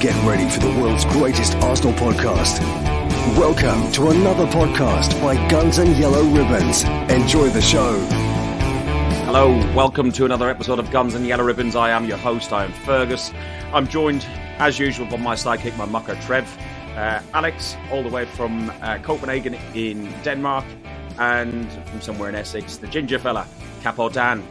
Get ready for the world's greatest Arsenal podcast. Welcome to another podcast by Guns and Yellow Ribbons. Enjoy the show. Hello, welcome to another episode of Guns and Yellow Ribbons. I am your host, I am Fergus. I'm joined, as usual, by my sidekick, my mucker, Trev. Uh, Alex, all the way from uh, Copenhagen in Denmark, and from somewhere in Essex, the ginger fella, Capo Dan.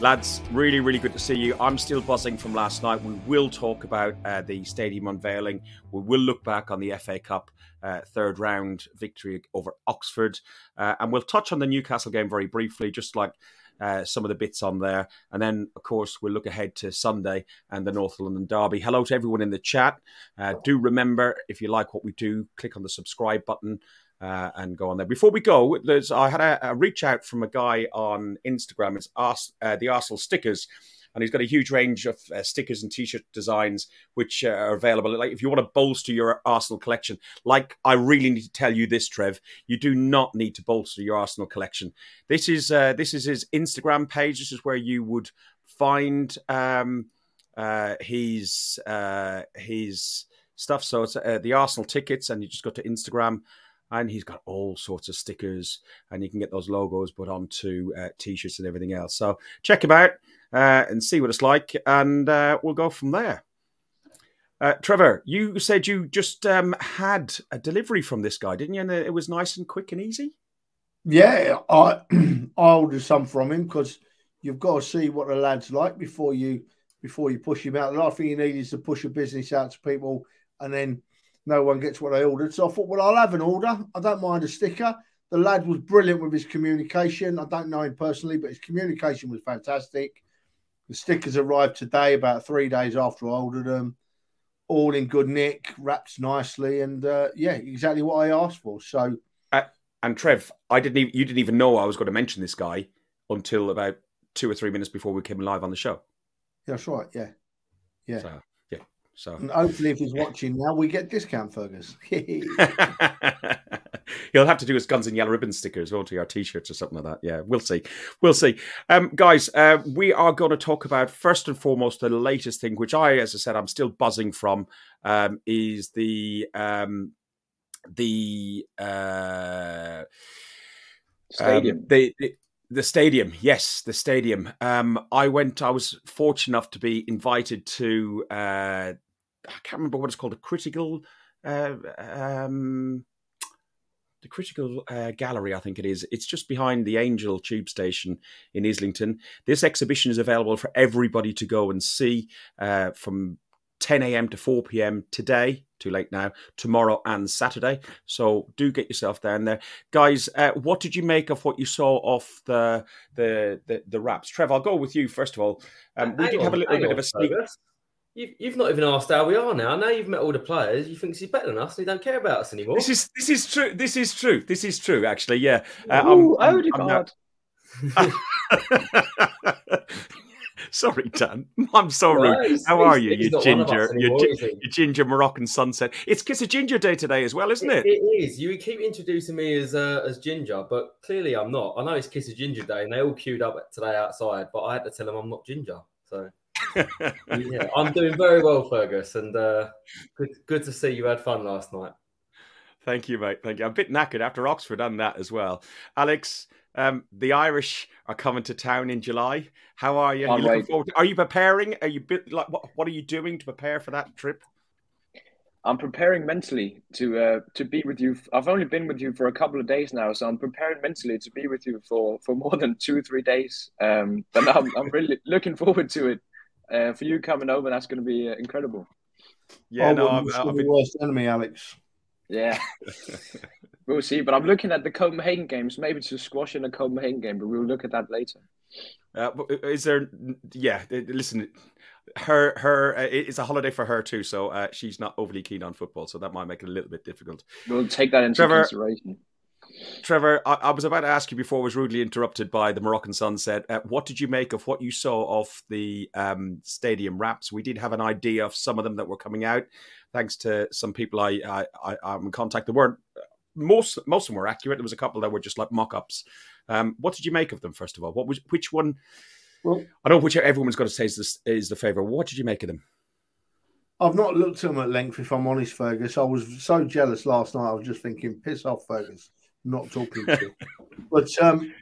Lads, really, really good to see you. I'm still buzzing from last night. We will talk about uh, the stadium unveiling. We will look back on the FA Cup uh, third round victory over Oxford. Uh, and we'll touch on the Newcastle game very briefly, just like uh, some of the bits on there. And then, of course, we'll look ahead to Sunday and the North London Derby. Hello to everyone in the chat. Uh, do remember, if you like what we do, click on the subscribe button uh, and go on there. Before we go, there's I had a, a reach out from a guy on Instagram. It's Ars, uh, the Arsenal stickers. And he's got a huge range of uh, stickers and T-shirt designs which uh, are available. Like if you want to bolster your Arsenal collection, like I really need to tell you this, Trev, you do not need to bolster your Arsenal collection. This is uh, this is his Instagram page. This is where you would find um, uh, his his stuff. So it's the Arsenal tickets, and you just go to Instagram and he's got all sorts of stickers and you can get those logos put onto uh, t-shirts and everything else so check him out uh, and see what it's like and uh, we'll go from there uh, Trevor, you said you just um, had a delivery from this guy, didn't you? And it was nice and quick and easy. Yeah, I I ordered some from him because you've got to see what the lad's like before you before you push him out. The last thing you need is to push a business out to people and then no one gets what they ordered. So I thought, well, I'll have an order. I don't mind a sticker. The lad was brilliant with his communication. I don't know him personally, but his communication was fantastic. The stickers arrived today, about three days after I ordered them. All in good nick, wrapped nicely, and uh, yeah, exactly what I asked for. So, uh, and Trev, I didn't even you didn't even know I was going to mention this guy until about two or three minutes before we came live on the show. Yeah, that's right. Yeah, yeah. So, so and hopefully, if he's watching now, we get discount, Fergus. He'll have to do his guns and yellow ribbon stickers, won't he? Our t-shirts or something like that. Yeah, we'll see. We'll see. Um, guys, uh, we are going to talk about first and foremost the latest thing, which I, as I said, I'm still buzzing from, um, is the um, the uh, stadium. Um, the, the the stadium, yes, the stadium. Um, I went. I was fortunate enough to be invited to uh, I can't remember what it's called, a critical, uh, um, the critical uh, gallery, I think it is. It's just behind the Angel Tube Station in Islington. This exhibition is available for everybody to go and see uh, from 10 a.m. to 4 p.m. today. Too late now. Tomorrow and Saturday. So do get yourself down there, guys. Uh, what did you make of what you saw off the the the, the wraps? Trev, I'll go with you first of all. Um, we did have a little bit of a sneak. You've, you've not even asked how we are now. Now you've met all the players. You think he's better than us, and he don't care about us anymore. This is this is true. This is true. This is true. Actually, yeah. Uh, Ooh, I'm, I'm, I'm sorry, Dan. I'm sorry. Well, How are you, you ginger, anymore, you, you, ginger Moroccan sunset? It's Kiss of Ginger Day today as well, isn't it? It, it is. You keep introducing me as uh, as ginger, but clearly I'm not. I know it's Kiss of Ginger Day, and they all queued up today outside, but I had to tell them I'm not ginger. So yeah, I'm doing very well, Fergus, and uh, good, good to see you had fun last night. Thank you, mate. Thank you. I'm a bit knackered after Oxford and that as well. Alex, um, the Irish are coming to town in July. How are you? Are you, to, are you preparing? Are you bit, like what, what are you doing to prepare for that trip? I'm preparing mentally to uh, to be with you. I've only been with you for a couple of days now, so I'm preparing mentally to be with you for, for more than two or three days. Um, but I'm, I'm really looking forward to it uh, for you coming over, that's going to be uh, incredible. Yeah, oh, no, I'm, I'm the worst enemy, Alex. Yeah, we'll see. But I'm looking at the Copenhagen games, maybe to squash in a Copenhagen game, but we'll look at that later. Uh, is there? Yeah, listen. Her, her, uh, it's a holiday for her too, so uh, she's not overly keen on football, so that might make it a little bit difficult. We'll take that into Trevor, consideration. Trevor, I, I, was about to ask you before I was rudely interrupted by the Moroccan sunset. Uh, what did you make of what you saw of the um, stadium wraps? We did have an idea of some of them that were coming out, thanks to some people I, I, I I'm in contact. There weren't most most of them were accurate. There was a couple that were just like mock-ups. Um, what did you make of them? First of all, what was which one? Well, I don't know which everyone's got to say is, this, is the favorite. What did you make of them? I've not looked at them at length, if I'm honest, Fergus. I was so jealous last night. I was just thinking, piss off, Fergus. Not talking to. But um,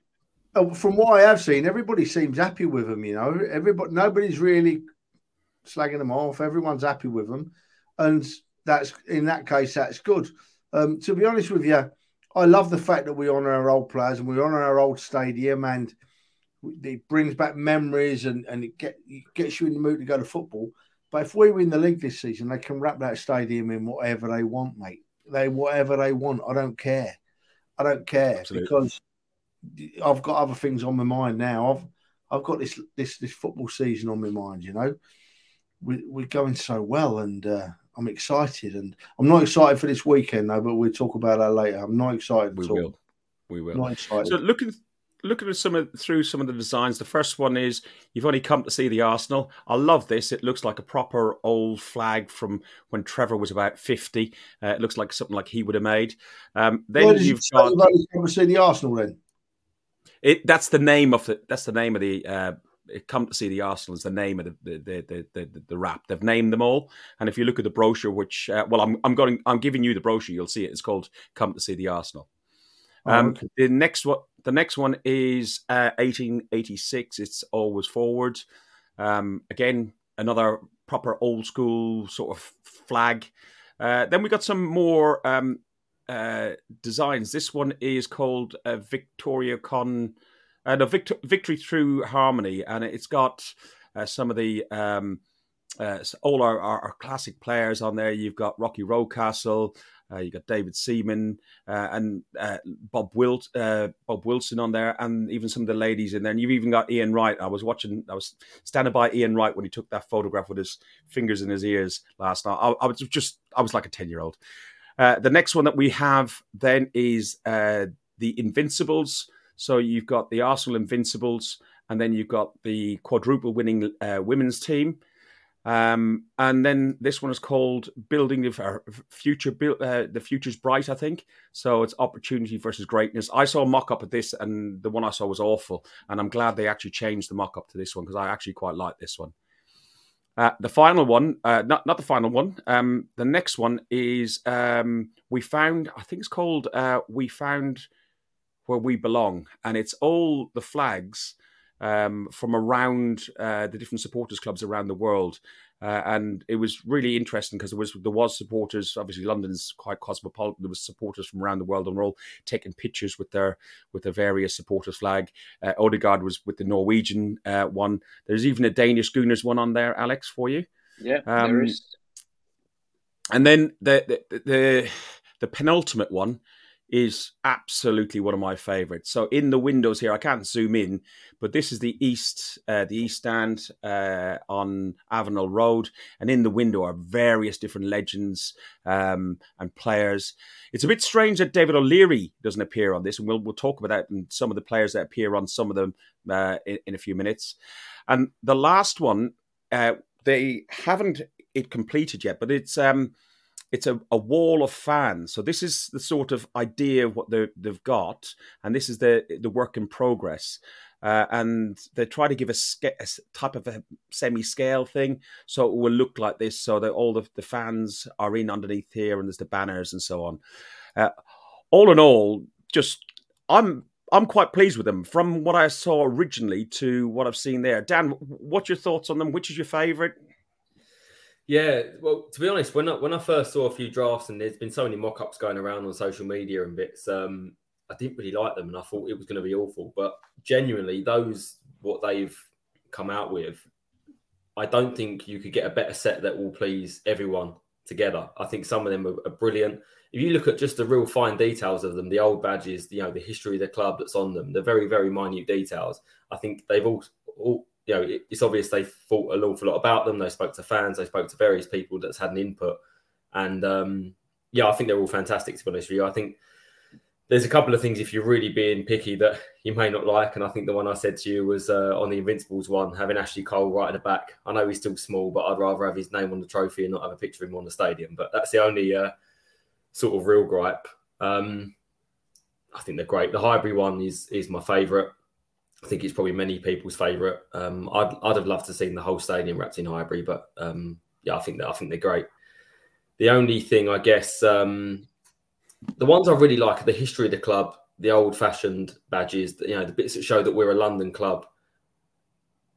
uh, from what I have seen, everybody seems happy with them. You know, everybody, nobody's really slagging them off. Everyone's happy with them, and that's in that case, that's good. Um, to be honest with you, I love the fact that we honour our old players and we honour our old stadium, and it brings back memories and and it, get, it gets you in the mood to go to football. But if we win the league this season, they can wrap that stadium in whatever they want, mate. They whatever they want. I don't care. I don't care Absolutely. because I've got other things on my mind now. I've I've got this this this football season on my mind. You know, we, we're going so well, and uh, I'm excited. And I'm not excited for this weekend though, but we'll talk about that later. I'm not excited. We will. We will. Not excited. So looking looking at some of through some of the designs. The first one is you've only come to see the Arsenal. I love this. It looks like a proper old flag from when Trevor was about fifty. Uh, it looks like something like he would have made. Um, then Where you've you got you've come to see the Arsenal then. It that's the name of the that's the name of the uh, come to see the Arsenal is the name of the the the the, the, the rap. They've named them all, and if you look at the brochure, which uh, well, I'm I'm going I'm giving you the brochure. You'll see it. It's called "Come to See the Arsenal." Oh, um, okay. The next one, the next one is uh, 1886. It's always forward. Um, again, another proper old school sort of flag. Uh, then we got some more um, uh, designs. This one is called uh, Victoria Con, uh, no, Victor- Victory Through Harmony, and it's got uh, some of the um, uh, all our, our, our, classic players on there. You've got Rocky Rocastle, uh, you got David Seaman uh, and uh, Bob Wilt, uh, Bob Wilson on there, and even some of the ladies in there. And you've even got Ian Wright. I was watching, I was standing by Ian Wright when he took that photograph with his fingers in his ears last night. I, I was just, I was like a ten year old. Uh, the next one that we have then is uh, the Invincibles. So you've got the Arsenal Invincibles, and then you've got the quadruple winning women's team. Um, and then this one is called "Building the Future." Uh, the future's bright, I think. So it's opportunity versus greatness. I saw a mock-up of this, and the one I saw was awful. And I'm glad they actually changed the mock-up to this one because I actually quite like this one. Uh, the final one, uh, not not the final one. Um, the next one is um, we found. I think it's called uh, "We Found Where We Belong," and it's all the flags um, from around uh, the different supporters clubs around the world. Uh, and it was really interesting because there was there was supporters. Obviously, London's quite cosmopolitan. There was supporters from around the world, and we're all taking pictures with their with their various supporters flag. Uh, Odegaard was with the Norwegian uh, one. There's even a Danish Gooners one on there, Alex, for you. Yeah, um, there is. And then the the, the the penultimate one is absolutely one of my favorites. So in the windows here, I can't zoom in, but this is the east, uh, the east stand uh, on Avenell Road, and in the window are various different legends um, and players. It's a bit strange that David O'Leary doesn't appear on this, and we'll we'll talk about that and some of the players that appear on some of them uh, in, in, a few minutes. And the last one, uh, they haven't it completed yet, but it's um, it's a, a wall of fans. So this is the sort of idea of what they've got, and this is the the work in progress. Uh, and they try to give a, a type of a semi-scale thing, so it will look like this, so that all the, the fans are in underneath here, and there's the banners and so on. Uh, all in all, just I'm I'm quite pleased with them from what I saw originally to what I've seen there. Dan, what's your thoughts on them? Which is your favourite? Yeah, well, to be honest, when I, when I first saw a few drafts and there's been so many mock-ups going around on social media and bits, um, I didn't really like them and I thought it was going to be awful. But genuinely, those what they've come out with, I don't think you could get a better set that will please everyone together. I think some of them are, are brilliant. If you look at just the real fine details of them, the old badges, you know, the history of the club that's on them, the very very minute details, I think they've all, all you know, it's obvious they thought an awful lot about them. They spoke to fans, they spoke to various people that's had an input, and um, yeah, I think they're all fantastic. To be honest with you, I think there's a couple of things if you're really being picky that you may not like, and I think the one I said to you was uh, on the Invincibles one, having Ashley Cole right at the back. I know he's still small, but I'd rather have his name on the trophy and not have a picture of him on the stadium. But that's the only uh, sort of real gripe. Um, I think they're great. The Highbury one is is my favourite. I think it's probably many people's favourite. Um, I'd, I'd have loved to have seen the whole stadium wrapped in Highbury, but um, yeah, I think that I think they're great. The only thing I guess um, the ones I really like are the history of the club, the old-fashioned badges, you know, the bits that show that we're a London club.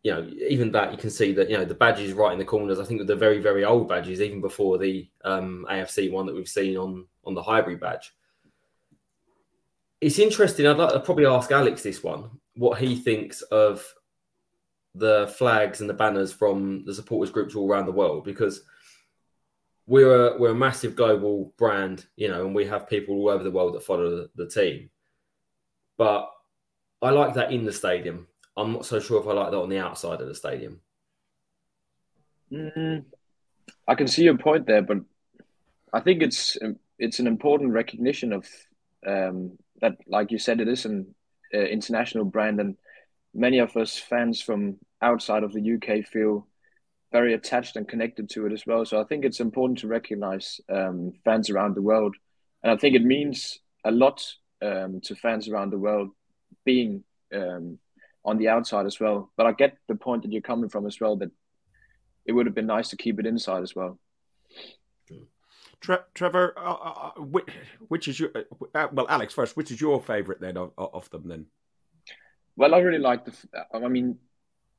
You know, even that you can see that you know the badges right in the corners. I think the very very old badges, even before the um, AFC one that we've seen on on the Highbury badge. It's interesting. I'd like to probably ask Alex this one, what he thinks of the flags and the banners from the supporters groups all around the world because we're a, we're a massive global brand, you know, and we have people all over the world that follow the, the team. But I like that in the stadium. I'm not so sure if I like that on the outside of the stadium. Mm, I can see your point there, but I think it's it's an important recognition of um, that, like you said, it is an uh, international brand, and many of us fans from outside of the UK feel very attached and connected to it as well. So I think it's important to recognize um, fans around the world, and I think it means a lot um, to fans around the world being um, on the outside as well. But I get the point that you're coming from as well. That it would have been nice to keep it inside as well. Tre- Trevor, uh, uh, uh which, which, is your uh, uh, well, Alex first? Which is your favourite then of, of, them then? Well, I really like the. I mean,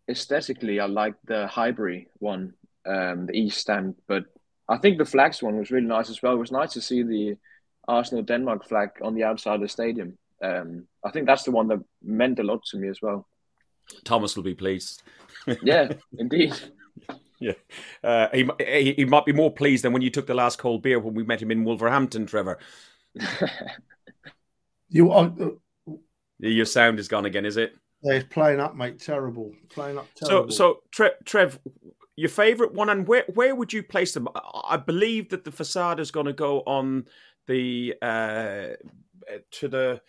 aesthetically, I like the Highbury one, um, the East Stand, but I think the flags one was really nice as well. It was nice to see the Arsenal Denmark flag on the outside of the stadium. Um, I think that's the one that meant a lot to me as well. Thomas will be pleased. yeah, indeed. Yeah, uh, he, he, he might be more pleased than when you took the last cold beer when we met him in Wolverhampton, Trevor. you are. Uh, Your sound is gone again, is it? Yeah, it's playing up, mate. Terrible. Playing up. Terrible. So, so Tre- Trev, your favourite one, and where where would you place them? I believe that the facade is going to go on the uh, to the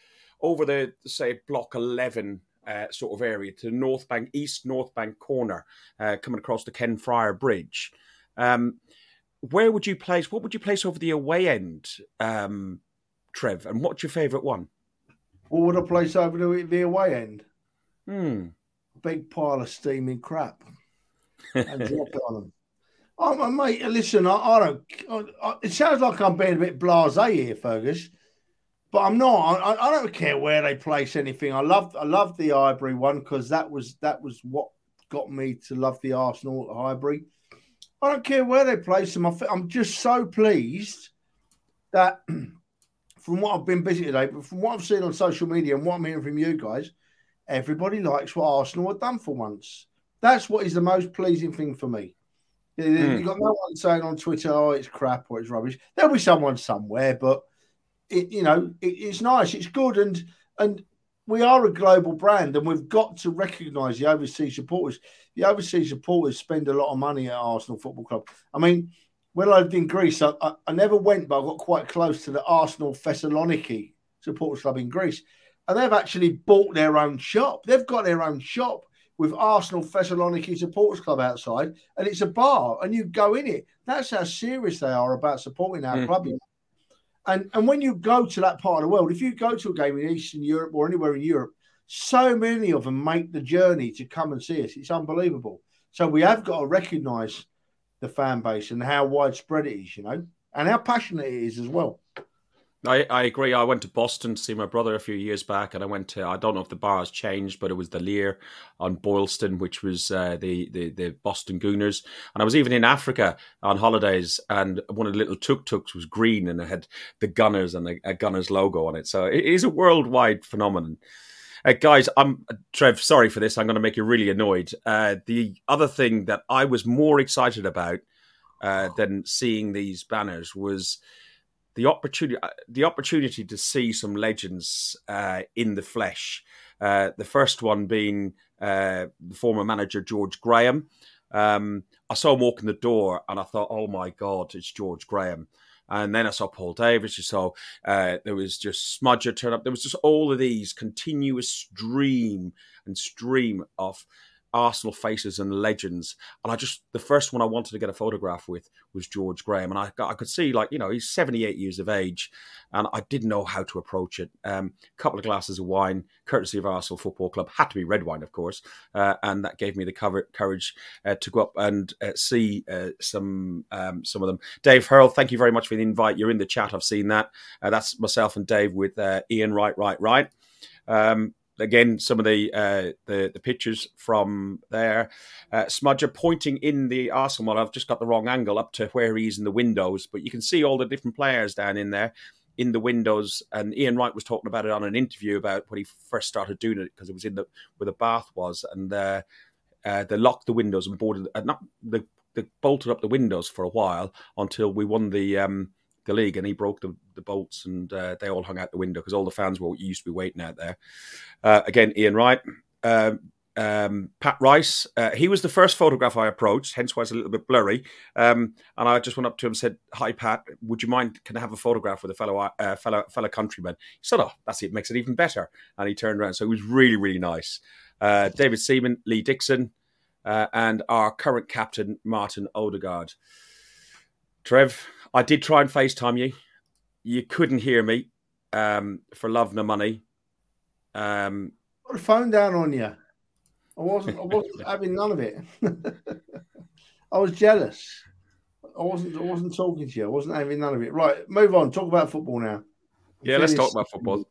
over the say block eleven uh, sort of area to the North Bank, East North Bank corner, uh, coming across the Ken Friar Bridge. Um, where would you place? What would you place over the away end, um, Trev? And what's your favourite one? What would I place over the, the away end? Hmm. Big pile of steaming crap and drop it on them. Oh, mate, listen, I, I don't. I, it sounds like I'm being a bit blasé here, Fergus. But I'm not. I, I don't care where they place anything. I love I love the Highbury one because that was that was what got me to love the Arsenal at Highbury. I don't care where they place them. I am just so pleased that from what I've been busy today, but from what I've seen on social media and what I'm hearing from you guys, everybody likes what Arsenal have done for once. That's what is the most pleasing thing for me. Mm. You've got no one saying on Twitter, oh, it's crap or it's rubbish. There'll be someone somewhere, but – it, you know, it, it's nice, it's good, and and we are a global brand, and we've got to recognise the overseas supporters. The overseas supporters spend a lot of money at Arsenal Football Club. I mean, when I lived in Greece, I, I, I never went, but I got quite close to the Arsenal Thessaloniki supporters club in Greece, and they've actually bought their own shop. They've got their own shop with Arsenal Thessaloniki Supporters Club outside, and it's a bar, and you go in it. That's how serious they are about supporting our mm. club. And and when you go to that part of the world, if you go to a game in Eastern Europe or anywhere in Europe, so many of them make the journey to come and see us. It's unbelievable. So we have got to recognise the fan base and how widespread it is, you know, and how passionate it is as well. I, I agree. I went to Boston to see my brother a few years back, and I went to I don't know if the bar has changed, but it was the Lir on Boylston, which was uh, the, the the Boston Gooners. And I was even in Africa on holidays, and one of the little tuk tuks was green, and it had the Gunners and a, a Gunners logo on it. So it is a worldwide phenomenon. Uh, guys, I'm Trev. Sorry for this. I'm going to make you really annoyed. Uh, the other thing that I was more excited about uh, than seeing these banners was the opportunity uh, the opportunity to see some legends uh, in the flesh. Uh, the first one being uh, the former manager George Graham. Um, I saw him walk in the door, and I thought, "Oh my God, it's George Graham." And then I saw Paul Davis. You saw uh, there was just Smudger turn up. There was just all of these continuous stream and stream of Arsenal faces and legends. And I just, the first one I wanted to get a photograph with was George Graham. And I, I could see, like, you know, he's 78 years of age, and I didn't know how to approach it. A um, couple of glasses of wine, courtesy of Arsenal Football Club, had to be red wine, of course. Uh, and that gave me the cover, courage uh, to go up and uh, see uh, some um, some of them. Dave Hurl, thank you very much for the invite. You're in the chat. I've seen that. Uh, that's myself and Dave with uh, Ian Wright, Right, Right. Um, again, some of the uh, the, the pictures from there. Uh, Smudger pointing in the Arsenal. I've just got the wrong angle up to where he's in the windows, but you can see all the different players down in there in the windows. And Ian Wright was talking about it on an interview about when he first started doing it because it was in the where the bath was, and uh, uh, they locked the windows and boarded. Uh, not the they bolted up the windows for a while until we won the um, the league, and he broke the, the bolts, and uh, they all hung out the window because all the fans were used to be waiting out there. Uh, again, Ian Wright. Um, um, Pat Rice, uh, he was the first photograph I approached, hence why it's a little bit blurry. Um, and I just went up to him and said, "Hi, Pat, would you mind? Can I have a photograph with a fellow uh, fellow fellow countryman?" He said, "Oh, that's it, makes it even better." And he turned around, so it was really really nice. Uh, David Seaman, Lee Dixon, uh, and our current captain Martin Odegaard. Trev, I did try and FaceTime you. You couldn't hear me um, for love nor money. Um, Put the phone down on you. I wasn't. I wasn't having none of it. I was jealous. I wasn't. I wasn't talking to you. I wasn't having none of it. Right, move on. Talk about football now. Yeah, let's talk about football.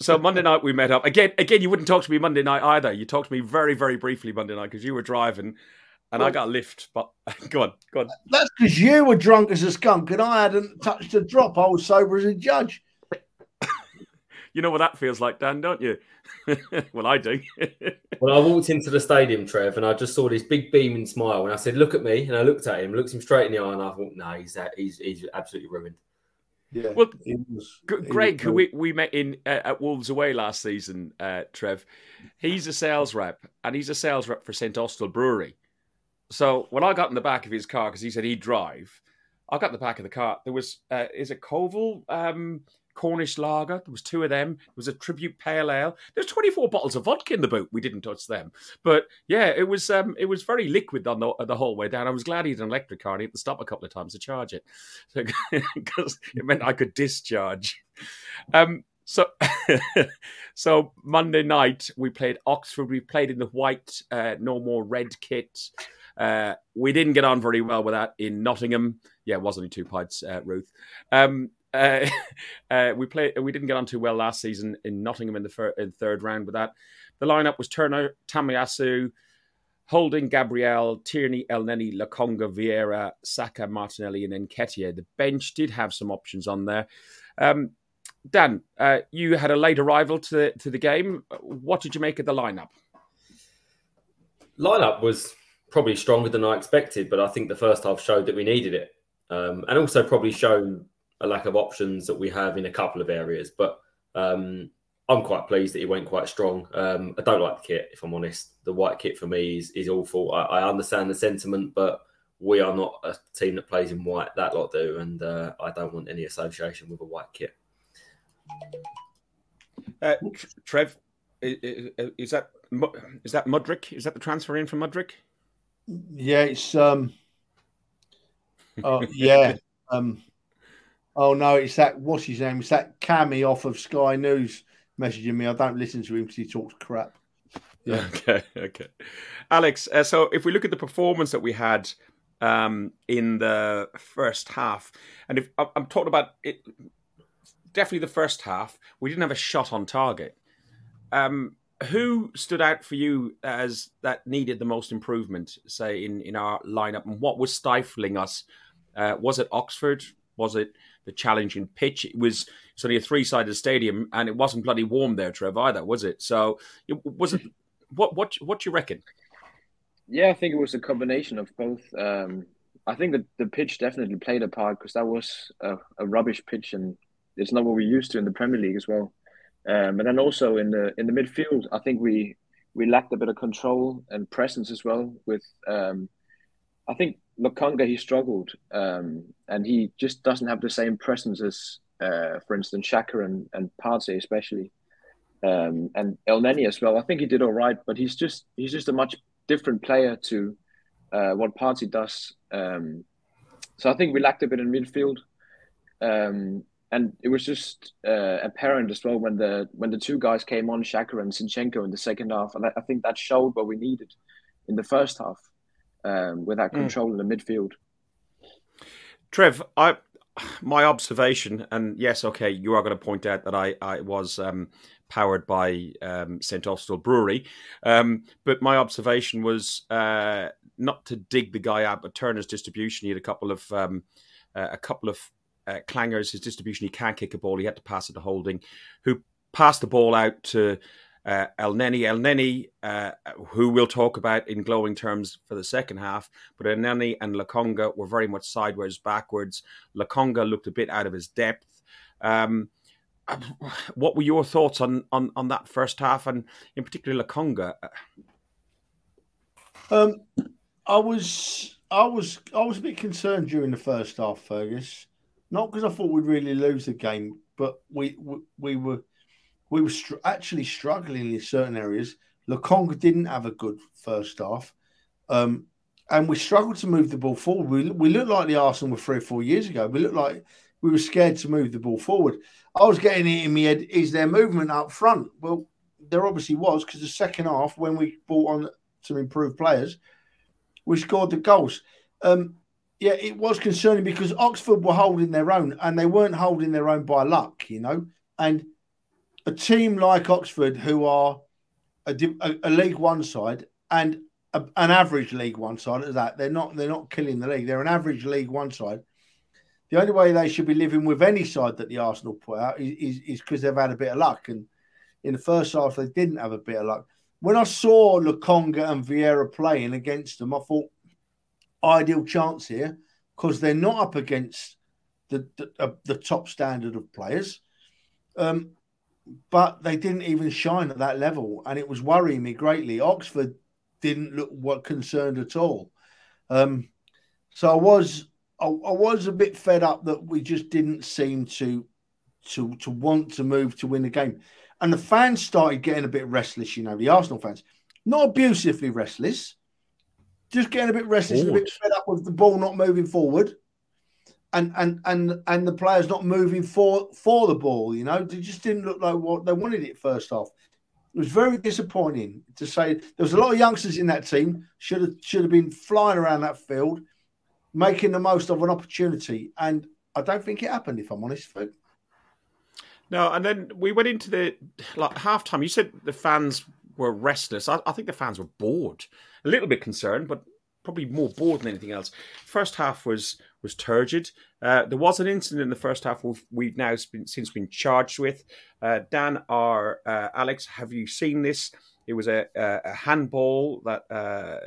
So Monday night we met up again. Again, you wouldn't talk to me Monday night either. You talked to me very, very briefly Monday night because you were driving, and well, I got a lift. But go on, go on. That's because you were drunk as a skunk, and I hadn't touched a drop. I was sober as a judge. you know what that feels like, Dan, don't you? well, I do. well, I walked into the stadium, Trev, and I just saw this big beaming smile. And I said, "Look at me," and I looked at him, looked him straight in the eye, and I thought, "No, he's he's he's absolutely ruined." Yeah. Well, was, Greg, who we, we met in uh, at Wolves away last season, uh, Trev, he's a sales rep, and he's a sales rep for St Austell Brewery. So when I got in the back of his car because he said he'd drive, I got in the back of the car. There was uh, is it Korev um, Cornish lager. There was two of them. There was a tribute pale ale. There's 24 bottles of vodka in the boot. We didn't touch them, but yeah, it was um, it was very liquid on the, the whole way down. I was glad he had an electric car and he had to stop a couple of times to charge it because it meant I could discharge. Um, so, so Monday night we played Oxford. We played in the white, uh, no more red kit. Uh, we didn't get on very well with that in Nottingham. Yeah, it was only two pints, uh, Ruth. Um, uh, uh, we played. We didn't get on too well last season in Nottingham in the, fir- in third round with that. The lineup was Turner, Tomiyasu, Holding, Gabriel, Tierney, Elneny, Lokonga, Vieira, Saka, Martinelli, and Nketiah. The bench did have some options on there. Um, Dan, uh, you had a late arrival to the, to the game. What did you make of the lineup? Lineup was probably stronger than I expected, but I think the first half showed that we needed it, um, and also probably shown a lack of options that we have in a couple of areas. But um, I'm quite pleased that he went quite strong. Um, I don't like the kit, if I'm honest. The white kit for me is, is awful. I, I, understand the sentiment, but we are not a team that plays in white. That lot do, and uh, I don't want any association with a white kit. Uh, Trev, is, is, that is that Mudryk? Is that the transfer in from Mudryk? Yeah, it's um. Oh yeah, um. Oh no, it's that. What's his name? It's that Cammy off of Sky News messaging me. I don't listen to him because he talks crap. Yeah. Okay. Okay. Alex, uh, so if we look at the performance that we had um, in the first half, and if I'm talking about it, definitely the first half, we didn't have a shot on target. Um, who stood out for you as that needed the most improvement, say in in our lineup, and what was stifling us? Uh, was it Oxford? Was it the challenging pitch. It was it's only a three sided stadium, and it wasn't bloody warm there, Trev, either, was it? So, it, was it what what what do you reckon? Yeah, I think it was a combination of both. Um, I think that the pitch definitely played a part because that was a, a, rubbish pitch, and it's not what we're used to in the Premier League as well. Um, and then also in the in the midfield, I think we we lacked a bit of control and presence as well. With um, I think Lokonga he struggled, um, and he just doesn't have the same presence as, uh, for instance, Xhaka and and Partey especially, um, and Elneny as well. I think he did all right, but he's just he's just a much different player to uh, what Partey does. Um, so I think we lacked a bit in midfield, um, and it was just uh, apparent as well when the when the two guys came on, Xhaka and Zinchenko in the second half, and I, I think that showed what we needed in the first half um, with that hmm. control mm. in the midfield. Trev, I my observation, and yes, okay, you are going to point out that I I was um, powered by um, St Austell Brewery, um, but my observation was uh, not to dig the guy out, but Turner's distribution. He had a couple of um, uh, a couple of uh, clangers. His distribution, he can't kick a ball. He had to pass it to Holding, who passed the ball out to uh, Elneny. El Neni, uh, who we'll talk about in glowing terms for the second half, but Elneny and Lokonga were very much sideways, backwards. Lokonga looked a bit out of his depth. Um, what were your thoughts on, on, on that first half, and in particular Lokonga? Um, I was I was I was a bit concerned during the first half, Fergus. Not because I thought we'd really lose the game, but we we, we were we were str- actually struggling in certain areas. Lokonga didn't have a good first half, um, and we struggled to move the ball forward. We we looked like the Arsenal were three or four years ago. We looked like we were scared to move the ball forward. I was getting it in my head: is there movement up front? Well, there obviously was because the second half, when we brought on some improved players, we scored the goals. Um, yeah, it was concerning because Oxford were holding their own, and they weren't holding their own by luck, you know. And a team like Oxford, who are a, a, a League One side and a, an average League One side at that, they're not they're not killing the league. They're an average League One side. The only way they should be living with any side that the Arsenal put out is because they've had a bit of luck. And in the first half, they didn't have a bit of luck. When I saw Lokonga and Vieira playing against them, I thought ideal chance here because they're not up against the the, uh, the top standard of players. Um, but they didn't even shine at that level, and it was worrying me greatly. Oxford didn't look what concerned at all. Um, so I was I, I, was a bit fed up that we just didn't seem to to to want to move to win the game, and the fans started getting a bit restless. You know, the Arsenal fans, not abusively restless, just getting a bit restless, and a bit fed up with the ball not moving forward and and and and the players not moving for for the ball. You know, they just didn't look like what they wanted it first off. It was very disappointing to say there was a lot of youngsters in that team should have should have been flying around that field, making the most of an opportunity, and I don't think it happened. If I'm honest, Phil. No, and then we went into the like halftime. You said the fans were restless. I, I think the fans were bored, a little bit concerned, but probably more bored than anything else. First half was was turgid. Uh, there was an incident in the first half we've, we've now been, since been charged with. Uh, Dan or uh, Alex, have you seen this? It was a, a handball that uh,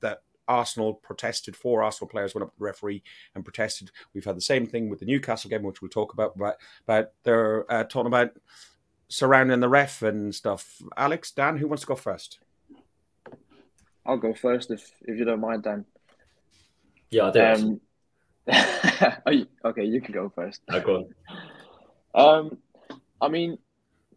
that Arsenal protested for. Arsenal players went up to the referee and protested. We've had the same thing with the Newcastle game, which we'll talk about. But, but they're uh, talking about surrounding the ref and stuff. Alex, Dan, who wants to go first? I'll go first if if you don't mind, Dan. Yeah, I do. Um, you, okay, you can go first. I go on. Um, I mean,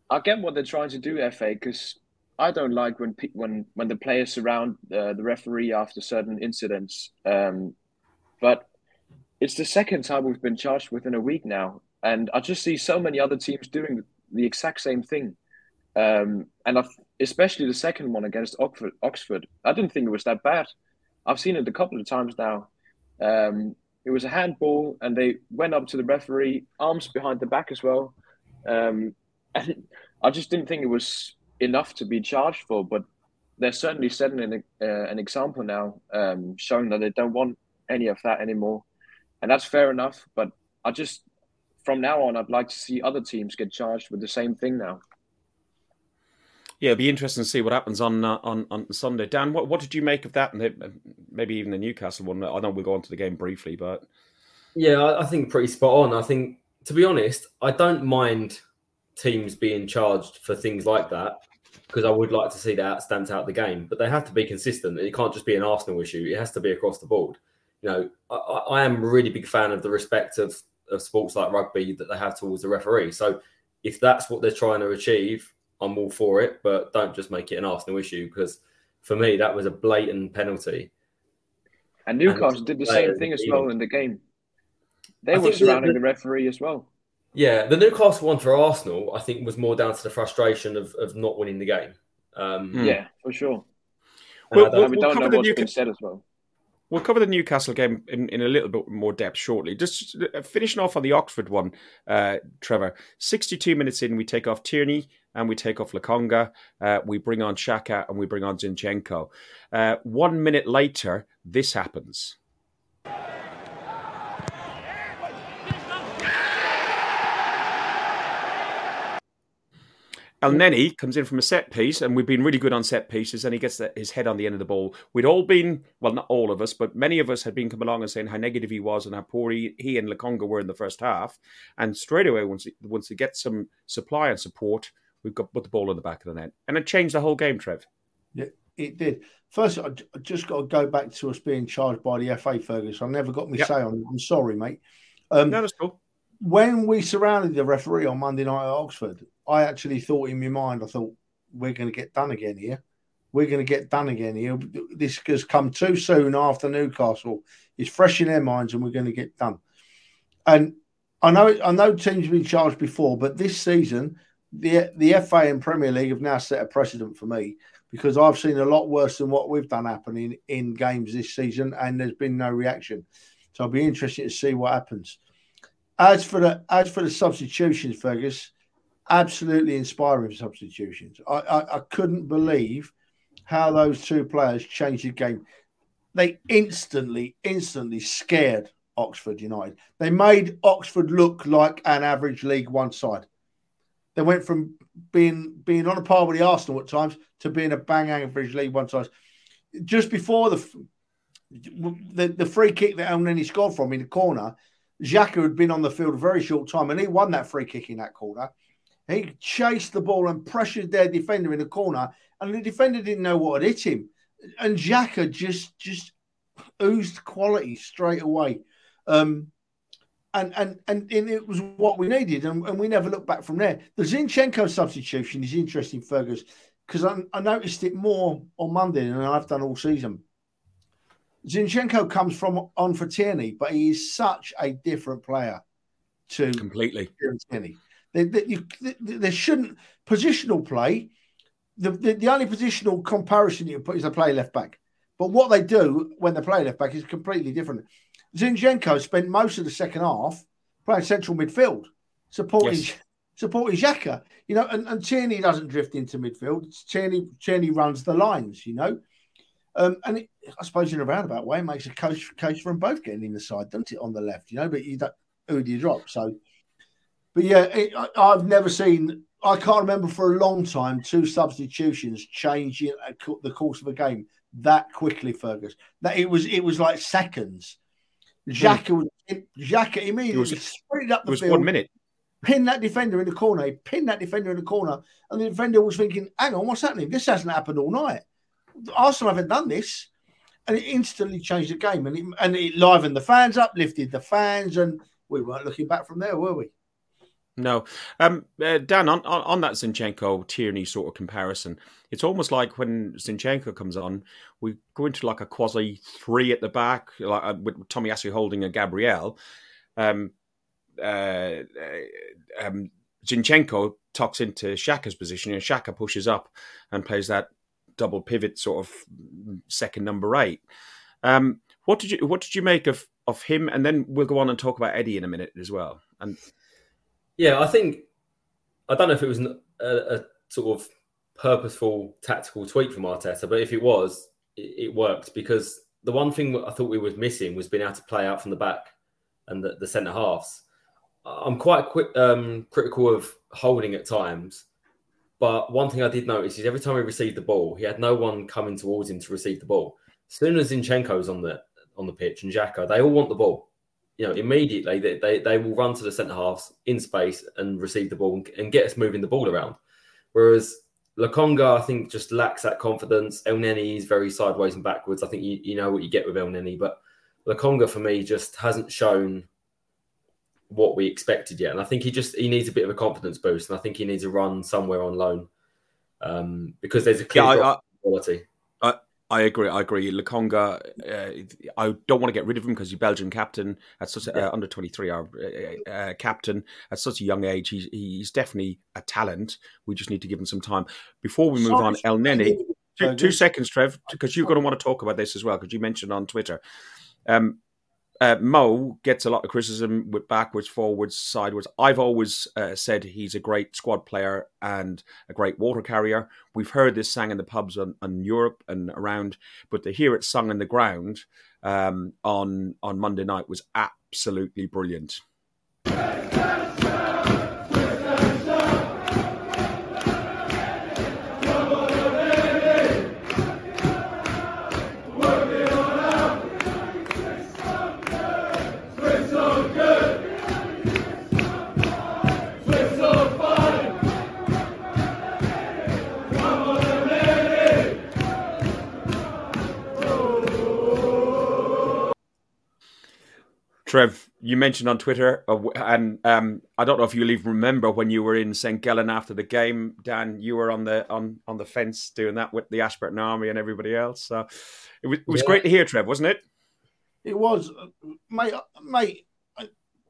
I get what they're trying to do, FA, because I don't like when when when the players surround uh, the referee after certain incidents. Um, but it's the second time we've been charged within a week now, and I just see so many other teams doing the exact same thing. Um, and I've, especially the second one against Oxford, Oxford, I didn't think it was that bad. I've seen it a couple of times now. Um, it was a handball, and they went up to the referee, arms behind the back as well. Um, and I just didn't think it was enough to be charged for, but they're certainly setting an, uh, an example now, um, showing that they don't want any of that anymore. And that's fair enough. But I just, from now on, I'd like to see other teams get charged with the same thing now. Yeah, it'll be interesting to see what happens on uh, on on Sunday. Dan, what what did you make of that, and maybe even the Newcastle one? I know we'll go on to the game briefly, but yeah, I think pretty spot on. I think to be honest, I don't mind teams being charged for things like that because I would like to see that stamped out the game. But they have to be consistent. It can't just be an Arsenal issue. It has to be across the board. You know, I, I am a really big fan of the respect of, of sports like rugby that they have towards the referee. So if that's what they're trying to achieve, I'm all for it, but don't just make it an Arsenal issue because for me, that was a blatant penalty. And Newcastle and did the same thing as well in the game. They I were surrounding the, the, referee as well. Yeah, the Newcastle one for Arsenal, I think, was more down to the frustration of, of not winning the game. Um. Yeah, for sure. Well, we'll, we don't know what's been said as well. We'll cover the Newcastle game in, in a little bit more depth shortly. Just uh, finishing off on the Oxford one, uh, Trevor. 62 minutes in, we take off Tierney and we take off Lokonga. Uh, we bring on Xhaka and we bring on Zinchenko. Uh, one minute later, this happens. Elneny comes in from a set piece, and we've been really good on set pieces, and he gets the, his head on the end of the ball. We'd all been, well, not all of us, but many of us had been coming along and saying how negative he was and how poor he, he and Lokonga were in the first half. And straight away, once he, once he gets some supply and support, we've got put the ball in the back of the net, and it changed the whole game, Trev. Yeah, it did. First, I just got to go back to us being charged by the FA, Fergus. I never got me yep. say on it. I'm sorry, mate. Um, no, that's cool. When we surrounded the referee on Monday night at Oxford, I actually thought in my mind, I thought we're going to get done again here. We're going to get done again here. This has come too soon after Newcastle. It's fresh in their minds, and we're going to get done. And I know, I know teams have been charged before, but this season, the the FA and Premier League have now set a precedent for me because I've seen a lot worse than what we've done happening in games this season, and there's been no reaction. So I'll be interested to see what happens. As for the as for the substitutions, Fergus, absolutely inspiring substitutions. I, I, I couldn't believe how those two players changed the game. They instantly, instantly scared Oxford United. They made Oxford look like an average League One side. They went from being being on a par with the Arsenal at times to being a bang average League One side. Just before the the, the free kick that Elneny scored from in the corner, Xhaka had been on the field a very short time and he won that free kick in that corner. He chased the ball and pressured their defender in the corner, and the defender didn't know what had hit him. And Xhaka just just oozed quality straight away. Um, and, and and it was what we needed, and, and we never looked back from there. The Zinchenko substitution is interesting, Fergus, because I, I, noticed it more on Monday than I've done all season. Zinchenko comes from on for Tierney, but he is such a different player to completely Tierney. There shouldn't positional play. The, the, the only positional comparison you put is a play left back. But what they do when they play left back is completely different. Zinchenko spent most of the second half playing central midfield, supporting yes. supporting Xhaka. You know, and, and Tierney doesn't drift into midfield. Tierney Tierney runs the lines. You know, um, and it, I suppose in a roundabout way, it makes a case, case for them both getting in the side, doesn't it, on the left? You know, but you don't, who do you drop? So but yeah, it, I, have never seen. I can't remember for a long time two substitutions changing the course of a game that quickly, Fergus. That it was it was like seconds. Hmm. Xhaka was Xhaka immediately was, sprinted up the was field. One minute. Pinned that defender in the corner. He pinned that defender in the corner, and the defender was thinking, "Hang on, what's happening? This hasn't happened all night. Arsenal haven't done this." And it instantly changed the game, and it, and it livened the fans up, lifted the fans, and we weren't looking back from there, were we? No. Um, uh, Dan, on, on, on that Zinchenko Tierney sort of comparison, it's almost like when Zinchenko comes on, we go into like a quasi three at the back, like uh, with Tomiyasu holding a Gabriel. Um, uh, uh, um, Zinchenko tucks into Xhaka's position, and Shaka pushes up and plays that double pivot sort of second number eight. Um, what did you what did you make of of him? And then we'll go on and talk about Eddie in a minute as well. And yeah, I think I don't know if it was a, a sort of purposeful tactical tweak from Arteta, but if it was, it, it, worked because the one thing I thought we were missing was being able to play out from the back and the, the centre halves. I'm quite quick, um, critical of holding at times, but one thing I did notice is every time he received the ball, he had no one coming towards him to receive the ball. As soon as Zinchenko's on the on the pitch and Xhaka, they all want the ball you know, immediately they, they, they will run to the centre halves in space and receive the ball and, get us moving the ball around. Whereas Lokonga, I think, just lacks that confidence. El Elneny is very sideways and backwards. I think you, you know what you get with El Elneny, but Lokonga for me just hasn't shown what we expected yet. And I think he just he needs a bit of a confidence boost, and I think he needs to run somewhere on loan um, because there's a clear yeah, I, quality. I, I agree. I agree. Lokonga, uh, I don't want to get rid of him because he's a Belgian captain at such a, uh, under twenty three uh, uh, captain at such a young age. He's he's definitely a talent. We just need to give him some time. Before we move Sorry, on, Elneny, two, two seconds, Trev, because you're going to want to talk about this as well because you mentioned on Twitter. Um, uh, Mo gets a lot of criticism with backwards, forwards, sideways. I've always uh, said he's a great squad player and a great water carrier. We've heard this sang in the pubs in, in Europe and around, but to hear it sung in the ground um, on on Monday night was absolutely brilliant. Trev, you mentioned on Twitter, uh, and um, I don't know if you'll even remember when you were in St. Gallen after the game. Dan, you were on the on on the fence doing that with the Ashburton Army and everybody else. So it was, it was yeah. great to hear, Trev, wasn't it? It was, mate. Mate, I,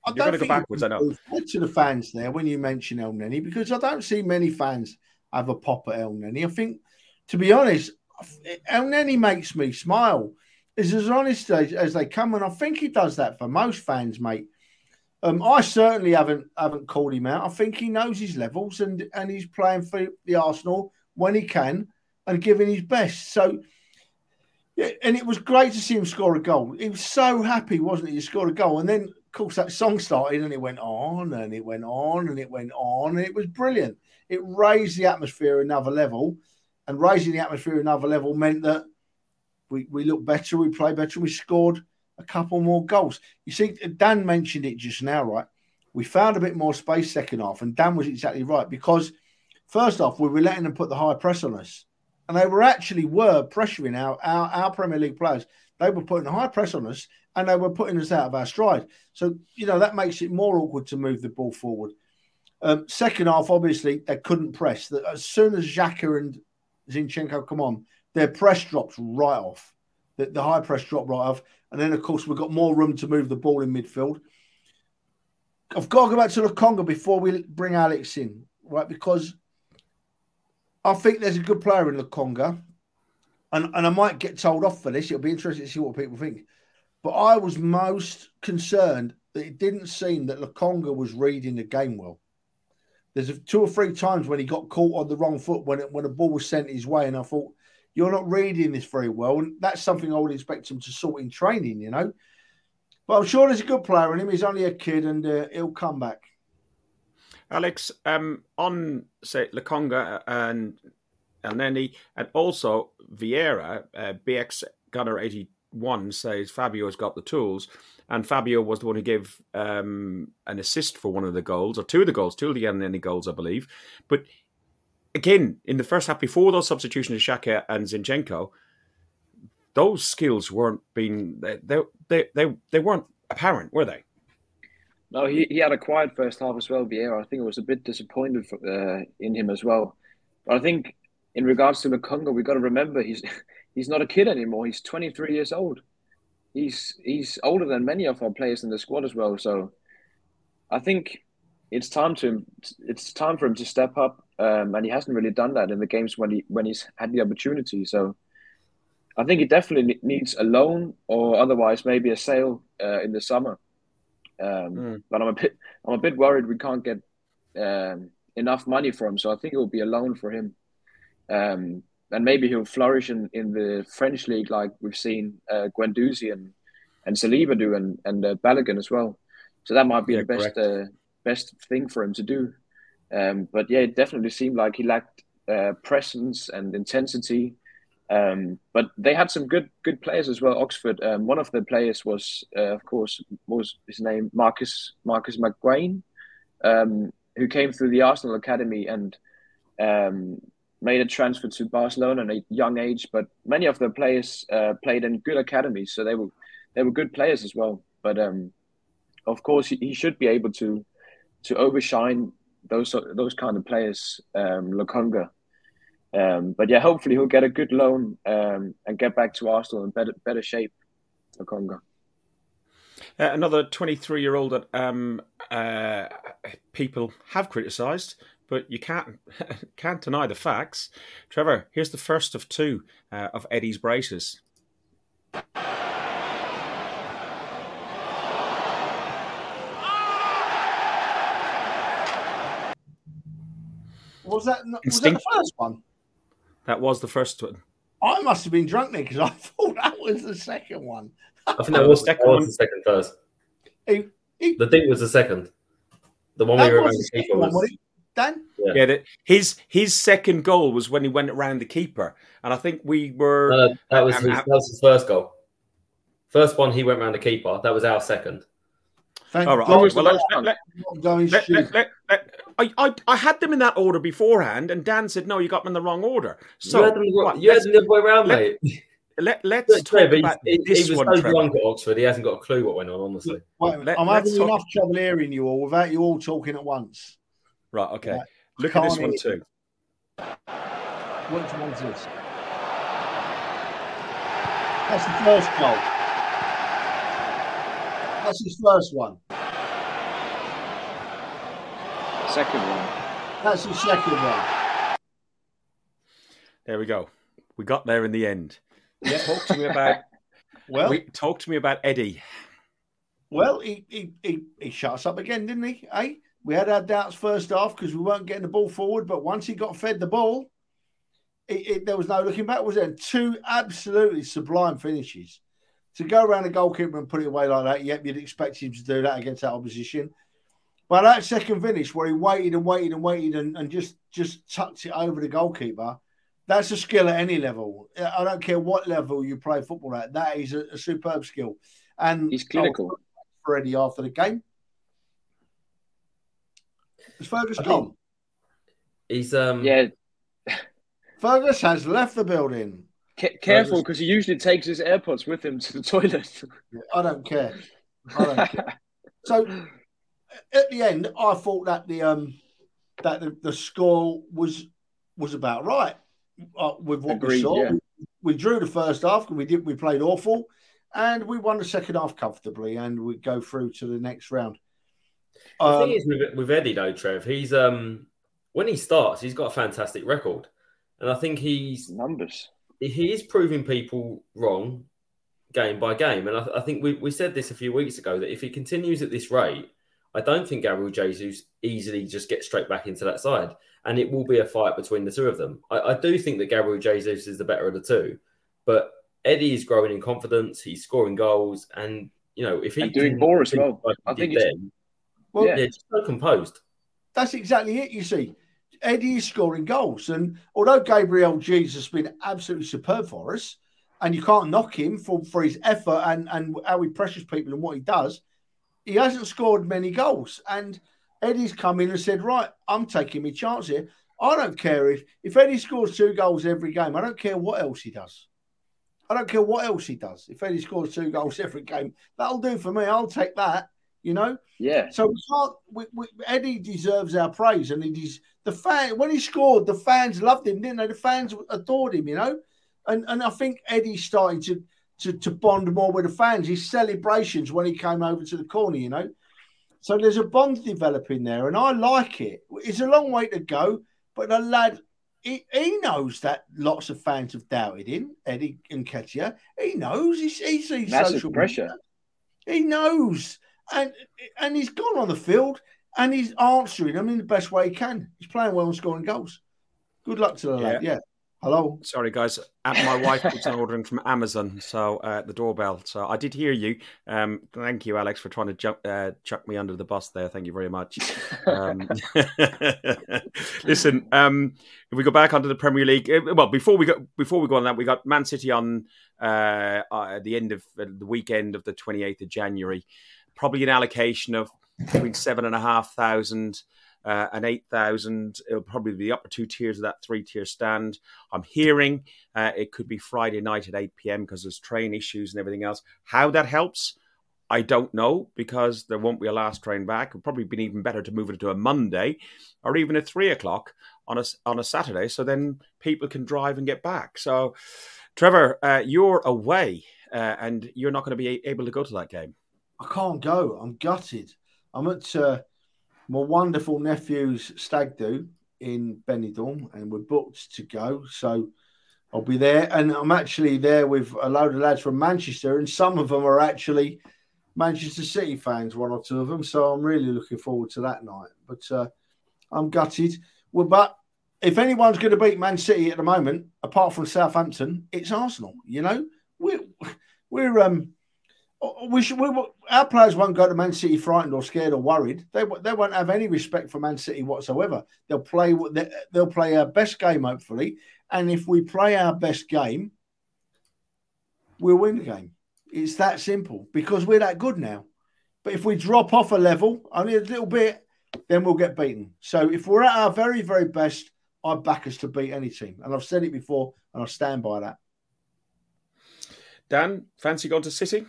I You're don't go backwards. I know. To the fans there when you mention Elneny, because I don't see many fans have a pop at Elneny. I think, to be honest, Elneny makes me smile is as honest as, as they come, and I think he does that for most fans, mate. Um, I certainly haven't haven't called him out. I think he knows his levels and and he's playing for the Arsenal when he can and giving his best. So, yeah, and it was great to see him score a goal. He was so happy, wasn't he? He scored a goal, and then of course that song started, and it went on and it went on and it went on, and it was brilliant. It raised the atmosphere another level, and raising the atmosphere another level meant that we, we looked better, we played better, we scored a couple more goals. You see, Dan mentioned it just now, right? We found a bit more space second half, and Dan was exactly right because first off, we were letting them put the high press on us, and they were actually were pressuring our, our, our Premier League players. They were putting high press on us, and they were putting us out of our stride. So you know that makes it more awkward to move the ball forward. Um, second half, obviously, they couldn't press. As soon as Xhaka and Zinchenko come on, their press drops right off. The, the high press drop right off. And then, of course, we've got more room to move the ball in midfield. I've got to go back to Lokonga before we bring Alex in, right? Because I think there's a good player in Lokonga. And, and I might get told off for this. It'll be interesting to see what people think. But I was most concerned that it didn't seem that Lokonga was reading the game well. There's two or three times when he got caught on the wrong foot when it, when a ball was sent his way, and I thought you're not reading this very well. And that's something I would expect him to sort in training, you know. But I'm sure there's a good player in him. He's only a kid and uh, he'll come back. Alex, um, on, say, Lokonga and Elneny, and also Vieira, uh, BX Gunner 81 says Fabio's got the tools. And Fabio was the one who gave um, an assist for one of the goals, or two of the goals, two of the Elneny goals, I believe. But again, in the first half, before those substitutions of Xhaka and Zinchenko, those skills weren't being they they they, they weren't apparent, were they? No, he, he had a quiet first half as well, Vieira. I think it was a bit disappointed for, uh, in him as well. But I think in regards to Lokonga, we've got to remember he's he's not a kid anymore. He's 23 years old. He's he's older than many of our players in the squad as well. So I think it's time to it's time for him to step up, um, and he hasn't really done that in the games when he when he's had the opportunity. So I think he definitely needs a loan or otherwise maybe a sale uh, in the summer. Um, mm. But I'm a bit I'm a bit worried we can't get um, enough money for him. So I think it will be a loan for him, um, and maybe he'll flourish in, in the French league like we've seen uh, Guendouzi and and Saliba do, and and uh, Balogun as well. So that might be yeah, the best uh, best thing for him to do. Um, but yeah, it definitely seemed like he lacked uh, presence and intensity. Um, but they had some good good players as well. Oxford. Um, one of the players was, uh, of course, was his name Marcus Marcus McGuane, um, who came through the Arsenal academy and um, made a transfer to Barcelona at a young age. But many of the players uh, played in good academies, so they were they were good players as well. But um, of course, he, he should be able to to overshine those those kind of players, um, Lokonga. Um, but yeah, hopefully he'll get a good loan um, and get back to Arsenal in better better shape Congo. Uh, another 23 year old that um, uh, people have criticised, but you can't can't deny the facts. Trevor, here's the first of two uh, of Eddie's braces. Was that, was that the first one? That was the first one. I must have been drunk there because I thought that was the second one. I think that was, that was the second first. He, he, the thing was the second. The one we were around the keeper was. was Dan? Yeah, yeah the, his his second goal was when he went around the keeper, and I think we were. No, no, that was his, that was his first goal. First one, he went around the keeper. That was our second. Thank All right. well, let, let, let, let, I, I, I had them in that order beforehand, and Dan said, "No, you got them in the wrong order." So you had them, right, you had them the other way around, let, mate. Let, let's talk about he, this he was one. so Trevor. drunk at Oxford, he hasn't got a clue what went on. Honestly, Wait, let, I'm having talk... enough trouble hearing you all without you all talking at once. Right. Okay. Right. Look at this one too. Which one's this? That's the first goal. That's his first one. Second one. That's the second one. There we go. We got there in the end. Yeah. Talk to me about. well, we, talk to me about Eddie. Well, he, he he he shut us up again, didn't he? Eh? We had our doubts first half because we weren't getting the ball forward, but once he got fed the ball, it, it, there was no looking back. Was there two absolutely sublime finishes? To go around the goalkeeper and put it away like that, yep, you'd expect him to do that against that opposition. But that second finish where he waited and waited and waited and, and just just tucked it over the goalkeeper, that's a skill at any level. I don't care what level you play football at. That is a, a superb skill. And he's clinical. For Eddie after the game. Is Fergus gone? He's um yeah. Fergus has left the building. C- careful, because he usually takes his AirPods with him to the toilet. I don't care. I don't care. So at the end, I thought that the um that the, the score was was about right uh, with what Agreed, we saw. Yeah. We, we, drew the first half, and we did we played awful, and we won the second half comfortably, and we go through to the next round. Um, the thing is with, with Eddie though, Trev, he's um when he starts, he's got a fantastic record, and I think he's numbers. He is proving people wrong game by game, and I, I think we, we said this a few weeks ago that if he continues at this rate I don't think Gabriel Jesus easily just gets straight back into that side. And it will be a fight between the two of them. I, I do think that Gabriel Jesus is the better of the two. But Eddie is growing in confidence. He's scoring goals. And, you know, if he's doing more as well, like I think then, well, yeah, just so composed. That's exactly it, you see. Eddie is scoring goals. And although Gabriel Jesus has been absolutely superb for us, and you can't knock him for, for his effort and, and how he pressures people and what he does, he hasn't scored many goals. And Eddie's come in and said, Right, I'm taking my chance here. I don't care if if Eddie scores two goals every game, I don't care what else he does. I don't care what else he does. If Eddie scores two goals every game, that'll do for me. I'll take that. You know. Yeah. So we can't. We, we, Eddie deserves our praise, and it is the fan. When he scored, the fans loved him, didn't they? The fans adored him. You know, and and I think Eddie's starting to to, to bond more with the fans. His celebrations when he came over to the corner, you know. So there's a bond developing there, and I like it. It's a long way to go, but the lad, he, he knows that lots of fans have doubted him, Eddie Nketiah. He knows. He, he sees Massive social pressure. Media. He knows, and and he's gone on the field and he's answering them in the best way he can. He's playing well and scoring goals. Good luck to the yeah. lad. Yeah. Hello. Sorry, guys. My wife was ordering from Amazon, so uh, the doorbell. So I did hear you. Um, thank you, Alex, for trying to jump, uh, chuck me under the bus there. Thank you very much. Um, listen, um, if we go back onto the Premier League, uh, well, before we go, before we go on that, we got Man City on uh, uh at the end of uh, the weekend of the twenty eighth of January. Probably an allocation of between seven and a half thousand uh, an 8,000. It'll probably be the upper two tiers of that three tier stand. I'm hearing uh, it could be Friday night at 8 p.m. because there's train issues and everything else. How that helps, I don't know because there won't be a last train back. It'd probably been even better to move it to a Monday or even a three o'clock. on a on a Saturday, so then people can drive and get back. So, Trevor, uh, you're away, uh, and you're not going to be able to go to that game. I can't go. I'm gutted. I'm at uh, my wonderful nephew's stag do in Benidorm, and we're booked to go. So I'll be there, and I'm actually there with a load of lads from Manchester, and some of them are actually Manchester City fans, one or two of them. So I'm really looking forward to that night. But uh, I'm gutted. Well, but if anyone's going to beat Man City at the moment, apart from Southampton, it's Arsenal. You know, we're we're um Uh, we should we, our players won't go to Man City frightened or scared or worried. They they won't have any respect for Man City whatsoever. They'll play they'll play our best game hopefully, and if we play our best game, we'll win the game. It's that simple because we're that good now. But if we drop off a level only a little bit, then we'll get beaten. So if we're at our very, very best, I back us to beat any team. And I've said it before and I stand by that. Dan, fancy going to City?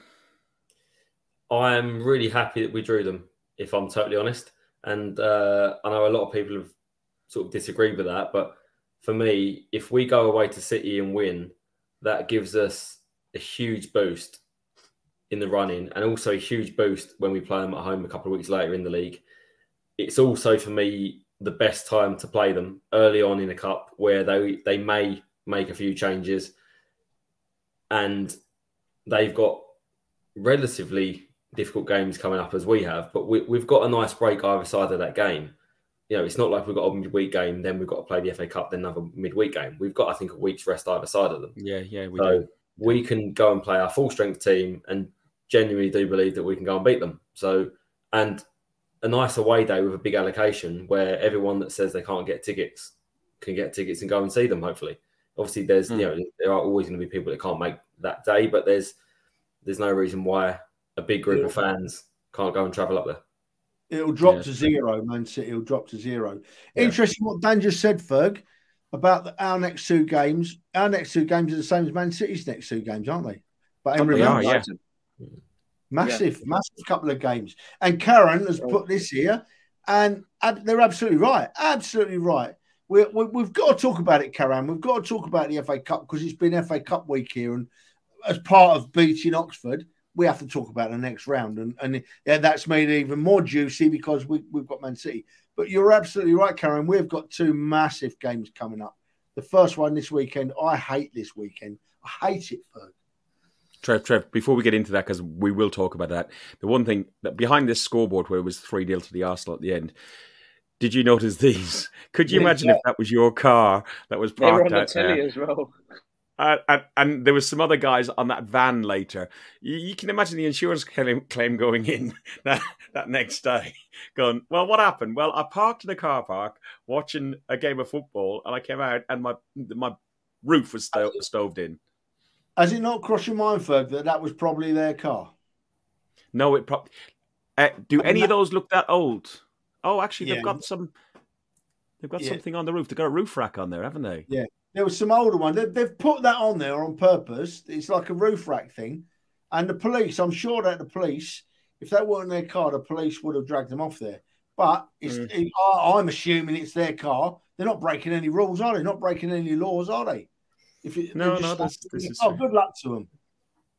I'm really happy that we drew them, if I'm totally honest. And uh, I know a lot of people have sort of disagreed with that, but for me, if we go away to City and win, that gives us a huge boost in the running and also a huge boost when we play them at home a couple of weeks later in the league. It's also for me the best time to play them early on in a cup where they they may make a few changes and they've got relatively difficult games coming up as we have, but we, have got a nice break either side of that game. You know, it's not like we've got a midweek game, then we've got to play the FA Cup, then another midweek game. We've got, I think, a week's rest either side of them. Yeah, yeah, we so do. we can go and play our full strength team and genuinely do believe that we can go and beat them. So, and a nice away day with a big allocation where everyone that says they can't get tickets can get tickets and go and see them. Hopefully, obviously, there's mm. you know there are always going to be people that can't make that day, but there's there's no reason why a big group of fans can't go and travel up there. It'll drop yeah. to zero, Man City. It'll drop to zero. Yeah. Interesting what Dan just said, Ferg, about the, our next two games. Our next two games are the same as Man City's next two games, aren't they? But in are, yeah. Massive, yeah. massive couple of games. And Karen has put this here, and they're absolutely right. Absolutely right. we we have got to talk about it, Karen. We've got to talk about the FA Cup because it's been FA Cup week here, and as part of beating Oxford, we have to talk about the next round, and and yeah, that's made it even more juicy because we, we've got Man City. But you're absolutely right, Karen. We've got two massive games coming up. The first one this weekend. I hate this weekend. I hate it, Ferg. Trev, Trev, before we get into that, because we will talk about that, the one thing that behind this scoreboard where it was 3 0 to the Arsenal at the end, did you notice these? Could you imagine yeah. if that was your car that was parked out there? as well. Uh, and, and, there was some other guys on that van later. You, you can imagine the insurance claim, claim going in that, that next day, going, "Well, what happened? Well, I parked in a car park watching a game of football, and I came out, and my my roof was sto- stoved in." Has it not crossed your mind, Ferg, that that was probably their car? No, it probably. Uh, do any of those look that old? Oh, actually, they've got some. They've got yeah. something on the roof. They've got a roof rack on there, haven't they? Yeah, there was some older one. They, they've put that on there on purpose. It's like a roof rack thing. And the police, I'm sure that the police, if that weren't their car, the police would have dragged them off there. But it's, mm. it, I'm assuming it's their car. They're not breaking any rules, are they? Not breaking any laws, are they? If it, no, no, this, this is oh, good luck to them.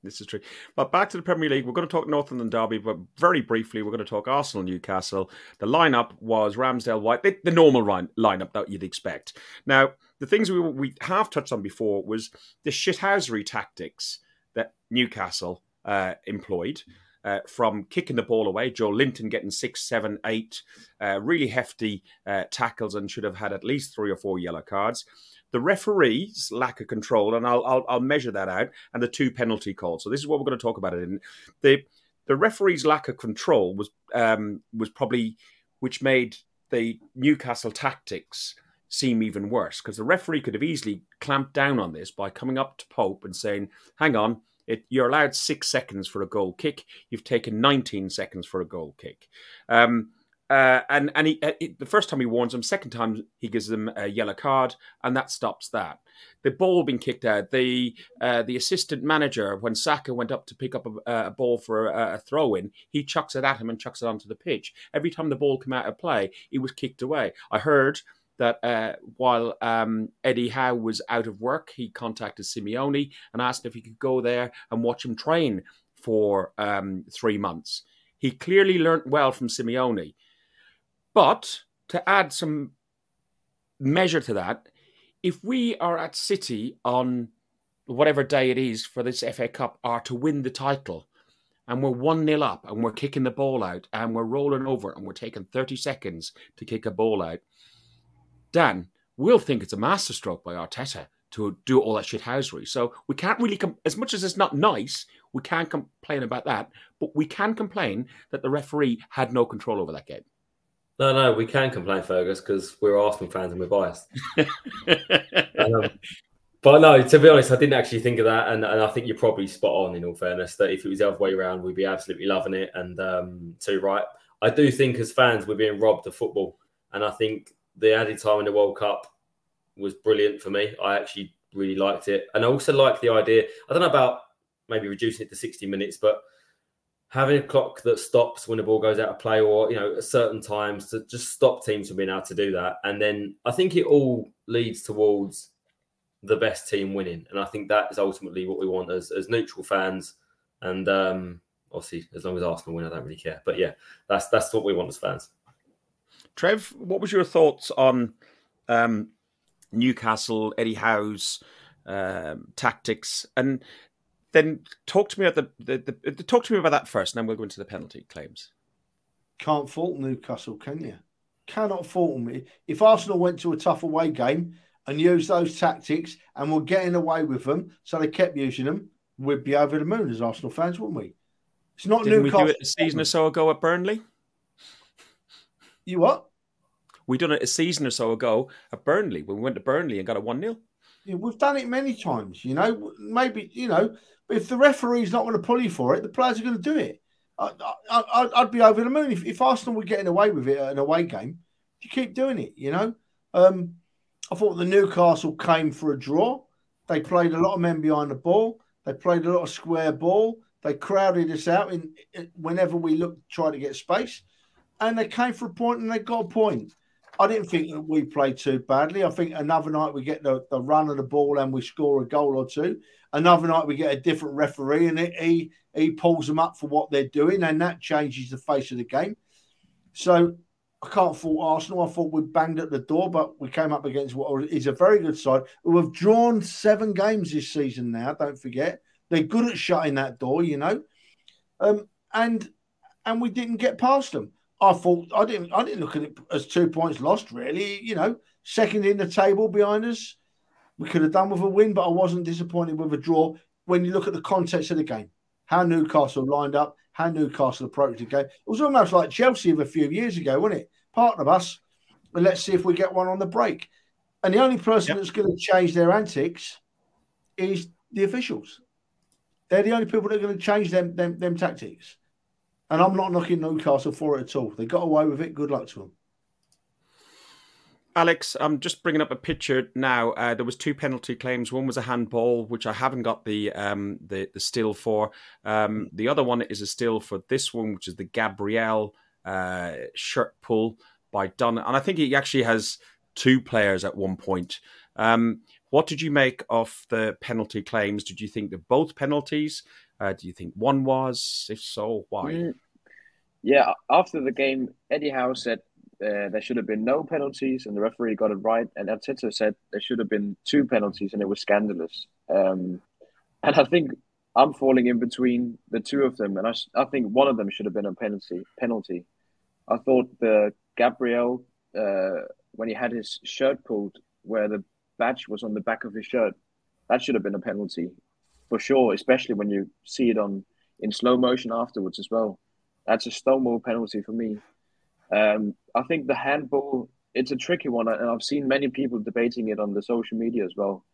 This is true. But back to the Premier League, we're going to talk Northern Derby, but very briefly, we're going to talk Arsenal Newcastle. The lineup was Ramsdale White, the, the normal line, lineup that you'd expect. Now, the things we, we have touched on before was the shithousery tactics that Newcastle uh, employed. Uh, from kicking the ball away, Joelinton getting six, seven, eight, uh, really hefty uh, tackles and should have had at least three or four yellow cards the referee's lack of control, and I'll, I'll, I'll measure that out, and the two penalty calls. So this is what we're going to talk about it in the the referee's lack of control was um, was probably which made the Newcastle tactics seem even worse because the referee could have easily clamped down on this by coming up to Pope and saying, "Hang on." It, you're allowed six seconds for a goal kick. You've taken 19 seconds for a goal kick. Um, uh, and and he, uh, the first time he warns him, second time he gives them a yellow card, and that stops that. The ball being kicked out. The uh, the assistant manager, when Saka went up to pick up a, a ball for a, a, throw in, he chucks it at him and chucks it onto the pitch. Every time the ball came out of play, it was kicked away. I heard that uh, while um, Eddie Howe was out of work, he contacted Simeone and asked if he could go there and watch him train for um, three months. He clearly learnt well from Simeone. But to add some measure to that, if we are at City on whatever day it is for this FA Cup are to win the title, and we're 1 0 up and we're kicking the ball out and we're rolling over and we're taking 30 seconds to kick a ball out, Dan, we'll think it's a masterstroke by Arteta to do all that shithousery. So we can't really, com- as much as it's not nice, we can't complain about that, but we can complain that the referee had no control over that game. No, no, we can complain, Fergus, because we're Arsenal fans and we're biased. um, but no, to be honest, I didn't actually think of that, and, and I think you're probably spot on. In all fairness, that if it was the other way around, we'd be absolutely loving it. And um, so, right, I do think as fans we're being robbed of football, and I think the added time in the World Cup was brilliant for me. I actually really liked it, and I also like the idea. I don't know about maybe reducing it to 60 minutes, but having a clock that stops when the ball goes out of play or you know at certain times to just stop teams from being able to do that. And then i think it all leads towards the best team winning. And i think that is ultimately what we want as, as neutral fans. And um obviously as long as arsenal win i don't really care. But yeah that's that's what we want as fans trev what was your thoughts on um newcastle eddie howe's um, tactics and then talk to me about the, the, the, talk to me about that first, and then we'll go into the penalty claims. Can't fault Newcastle, can you? Cannot fault them. If Arsenal went to a tough away game and used those tactics and were getting away with them, so they kept using them, we'd be over the moon as Arsenal fans, wouldn't we? It's not Didn't Newcastle. we do it a season or so ago at Burnley? You what? We done it a season or so ago at Burnley when we went to Burnley and got a one 0 yeah, We've done it many times. You know, maybe you know if the referee's not going to pull you for it, the players are going to do it. I, would be over the moon if, if, Arsenal were getting away with it at an away game. You keep doing it, you know. Um, I thought the Newcastle came for a draw. They played a lot of men behind the ball. They played a lot of square ball. They crowded us out in, in whenever we looked try to get space, and they came for a point and they got a point. I didn't think that we played too badly. I think another night we get the, the run of the ball and we score a goal or two. Another night we get a different referee and it, he he pulls them up for what they're doing, and that changes the face of the game. So I can't fault Arsenal. I thought we banged at the door, but we came up against what is a very good side who have drawn seven games this season now. Don't forget they're good at shutting that door, you know. Um, and and we didn't get past them. I thought I didn't I didn't look at it as two points lost really. You know, second in the table behind us we could have done with a win, but I wasn't disappointed with a draw when you look at the context of the game. How Newcastle lined up, how Newcastle approached the game. It was almost like Chelsea of a few years ago, wasn't it? Part of us, and let's see if we get one on the break. And the only person yep. that's going to change their antics is the officials. They're the only people that are going to change them, them, them tactics. And I'm not knocking Newcastle for it at all. They got away with it. Good luck to them. Alex, I'm just bringing up a picture now. Uh, there was two penalty claims. One was a handball, which I haven't got the um, the, the still for. Um, the other one is a still for this one, which is the Gabriel uh, shirt pull by Dunn, and I think he actually has two players at one point. Um, what did you make of the penalty claims? Did you think they're both penalties? Uh, do you think one was? If so, why? Mm. Yeah, after the game, Eddie Howe said uh, there should have been no penalties, and the referee got it right. And Arteta said there should have been two penalties, and it was scandalous. Um, and I think I'm falling in between the two of them, and I, I think one of them should have been a penalty. Penalty. I thought the Gabriel uh, when he had his shirt pulled, where the badge was on the back of his shirt, that should have been a penalty for sure. Especially when you see it on in slow motion afterwards as well. That's a Stonewall penalty for me. Um, I think the handball it's a tricky one, and I've seen many people debating it on the social media as well.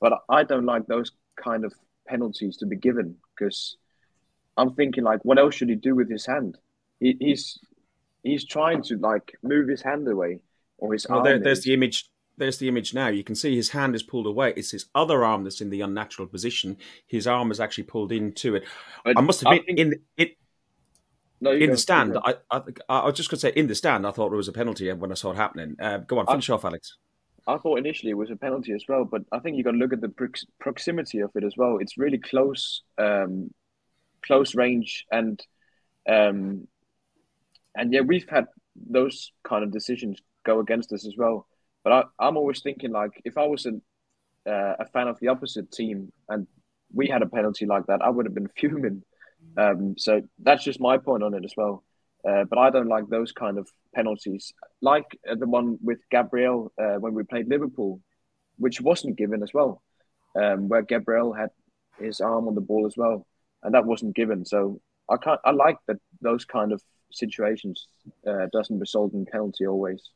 But I don't like those kind of penalties to be given because I'm thinking like, what else should he do with his hand? He, he's he's trying to like move his hand away or his well, arm. There, there's the image. There's the image now. You can see his hand is pulled away. It's his other arm that's in the unnatural position. His arm is actually pulled into it. But I must admit, I think... in it No, in go, the stand. I, I, I was just going to say, in the stand, I thought it was a penalty when I saw it happening. Uh, go on, finish off, Alex. I thought initially it was a penalty as well, but I think you've got to look at the prox- proximity of it as well. It's really close, um, close range, and um, and yeah, we've had those kind of decisions go against us as well. But I, I'm always thinking like, if I was uh, a fan of the opposite team and we had a penalty like that, I would have been fuming. Um, so that's just my point on it as well. Uh, but I don't like those kind of penalties, like uh, the one with Gabriel uh, when we played Liverpool, which wasn't given as well, um, where Gabriel had his arm on the ball as well, and that wasn't given. So I can't. I like that those kind of situations uh, doesn't result in penalty always.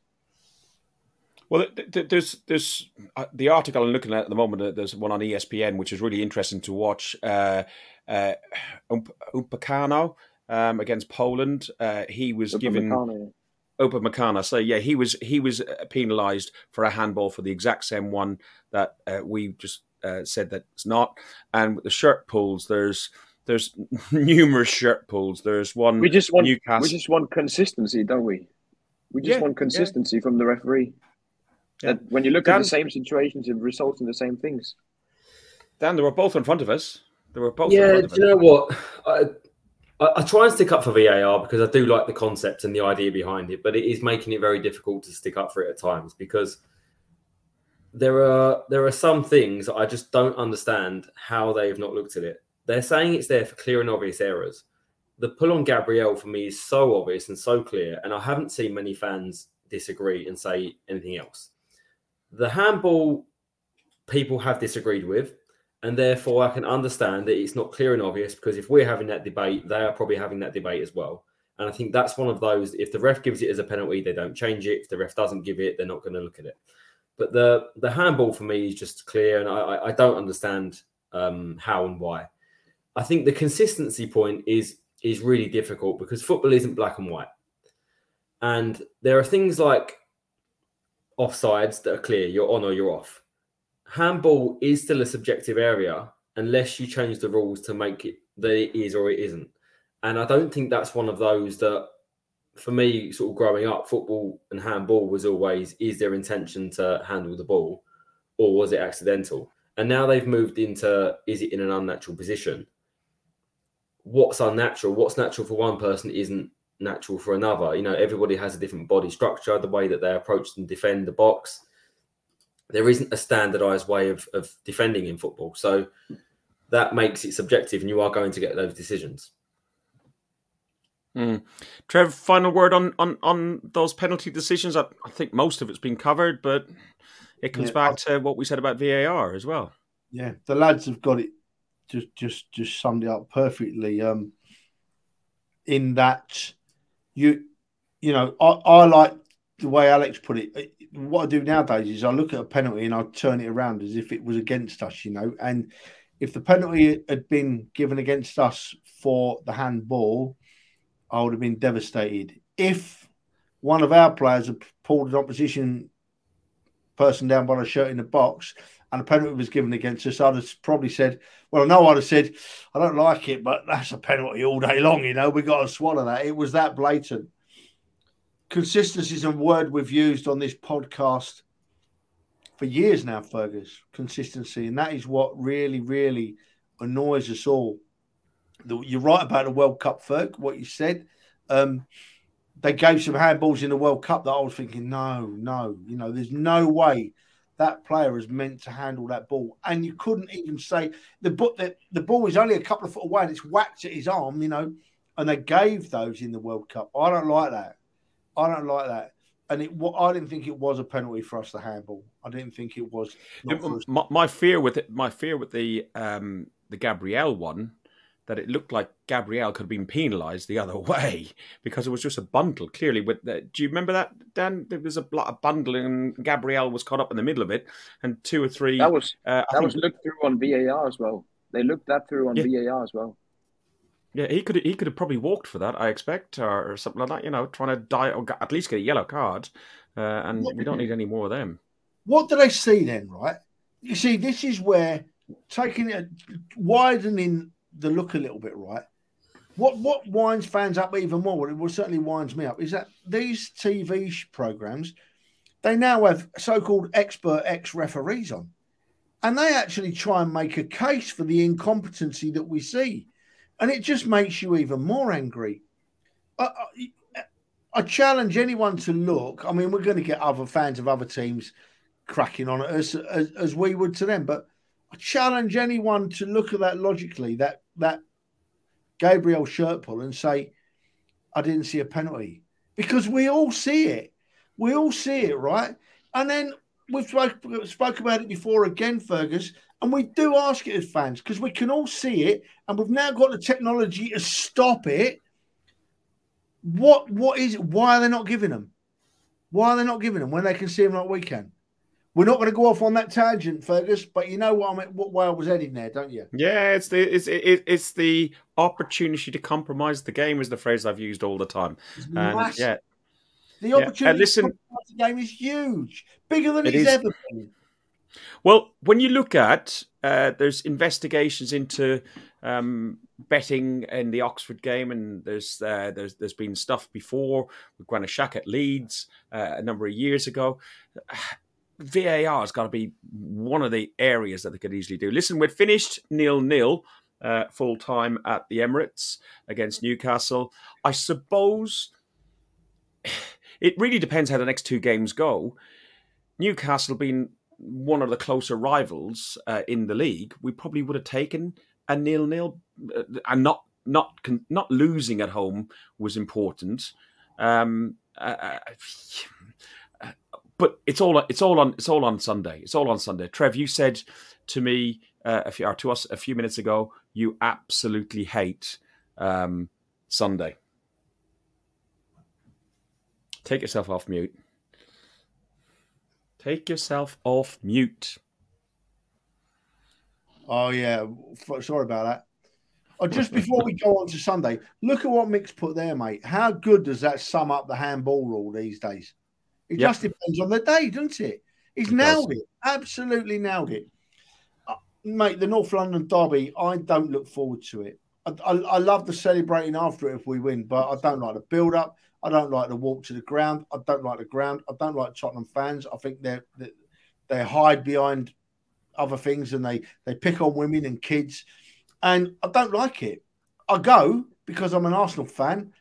Well, th- th- there's there's uh, the article I'm looking at at the moment. uh, There's one on ESPN which is really interesting to watch. Uh, uh, Upamecano um, against Poland. Uh, he was given Upamecano. So yeah, he was he was uh, penalised for a handball for the exact same one that uh, we just uh, said that it's not. And with the shirt pulls, there's there's numerous shirt pulls. There's one we just want Newcastle. we just want consistency, don't we? We just Yeah, want consistency from the referee. Yeah. That when you look at the same situations, it results in the same things. Dan, they were both in front of us. They were both in Yeah, front of do you know what? I, I, I try and stick up for VAR because I do like the concept and the idea behind it, but it is making it very difficult to stick up for it at times because there are there are some things I just don't understand how they've not looked at it. They're saying it's there for clear and obvious errors. The pull on Gabriel for me is so obvious and so clear, and I haven't seen many fans disagree and say anything else. The handball people have disagreed with, and therefore I can understand that it's not clear and obvious because if we're having that debate, they are probably having that debate as well. And I think that's one of those. If the ref gives it as a penalty, they don't change it. If the ref doesn't give it, they're not going to look at it. But the the handball for me is just clear, and I, I- don't understand um, how and why. I think the consistency point is is really difficult because football isn't black and white, and there are things like offsides that are clear. You're on or you're off handball is still a subjective area unless you change the rules to make it that it is or it isn't. And I don't think that's one of those that, for me, sort of growing up, football and handball was always is their intention to handle the ball or was it accidental? And now they've moved into is it in an unnatural position? What's unnatural? What's natural for one person isn't natural for another. You know, everybody has a different body structure, the way that they approach and defend the box there isn't a standardized way of, of defending in football. So that makes it subjective, and you are going to get those decisions. Mm. Trev, final word on, on, on those penalty decisions. I, I think most of it's been covered, but it comes Yeah, back to what we said about VAR as well. Yeah, the lads have got it. Just, just, just summed it up perfectly. Um, in that you, you know, I, I like the way Alex put it. What I do nowadays is I look at a penalty and I turn it around as if it was against us, you know. And if the penalty had been given against us for the handball, I would have been devastated. If one of our players had pulled an opposition person down by the shirt in the box and a penalty was given against us, I'd have probably said, Well, know I'd have said, I don't like it, but that's a penalty all day long, you know, we got to swallow that. It was that blatant. Consistency is a word we've used on this podcast for years now, Fergus. Consistency. And that is what really, really annoys us all. You're right about the World Cup, Ferg, what you said. Um, they gave some handballs in the World Cup that I was thinking, no, no, you know, there's no way that player is meant to handle that ball. And you couldn't even say the but the, the ball is only a couple of foot away and it's whacked at his arm, you know, and they gave those in the World Cup. I don't like that. I don't like that. And it, I didn't think it was a penalty for us to handball. I didn't think it was. us. My, my fear with it, my fear with the um, the Gabriel one, that it looked like Gabriel could have been penalised the other way because it was just a bundle. Clearly, with the, do you remember that Dan? There was a, a bundle and Gabriel was caught up in the middle of it, and two or three. That was uh, I that think- was looked through on VAR as well. They looked that through on Yeah. VAR as well. Yeah, he could he could have probably walked for that, I expect, or, or something like that. You know, trying to die or at least get a yellow card, uh, and we don't need any more of them. What do they see then, right? You see, this is where taking it, widening the look a little bit, right? what what winds fans up even more, well, it will certainly winds me up, is that these TV programs, they now have so-called expert ex-referees on, and they actually try and make a case for the incompetency that we see, and it just makes you even more angry. I, I, I challenge anyone to look. I mean, we're going to get other fans of other teams cracking on it as, as, as we would to them, but I challenge anyone to look at that logically. That that Gabriel shirt pull and say, I didn't see a penalty. Because we all see it. We all see it, right? And then we've spoke, spoke about it before again, Fergus, and we do ask it as fans because we can all see it, and we've now got the technology to stop it. What what is? Why are they not giving them? Why are they not giving them when they can see them like we can? We're not going to go off on that tangent, Fergus, but you know what, I'm, what way I was heading there, don't you? Yeah, it's the it's it, it's the opportunity to compromise the game is the phrase I've used all the time. And yeah, the opportunity yeah. listen, to compromise the game is huge, bigger than it it's is. ever been. Well, when you look at uh, there's investigations into um, betting in the Oxford game, and there's uh, there's there's been stuff before with Granit Xhaka at Leeds uh, a number of years ago. VAR has got to be one of the areas that they could easily do. Listen, we're finished nil nil uh, full time at the Emirates against Newcastle. I suppose it really depends how the next two games go. Newcastle being one of the closer rivals uh, in the league, we probably would have taken a nil nil, uh, and not not not losing at home was important. Um, uh, uh but it's all it's all on it's all on Sunday. It's all on Sunday. Trev, you said to me uh, a few or to us a few minutes ago, you absolutely hate um, Sunday. Take yourself off mute. Take yourself off mute. Oh yeah, sorry about that. Oh, just before we go on to Sunday, look at what Mick's put there, mate. How good does that sum up the handball rule these days? It yep. just depends on the day, doesn't it? He's it nailed does. it. Absolutely nailed it. Uh, mate, the North London Derby, I don't look forward to it. I, I, I, love the celebrating after it if we win, but I don't like the build up. I don't like the walk to the ground. I don't like the ground. I don't like Tottenham fans. I think they they hide behind other things and they they pick on women and kids, and I don't like it. I go because I'm an Arsenal fan,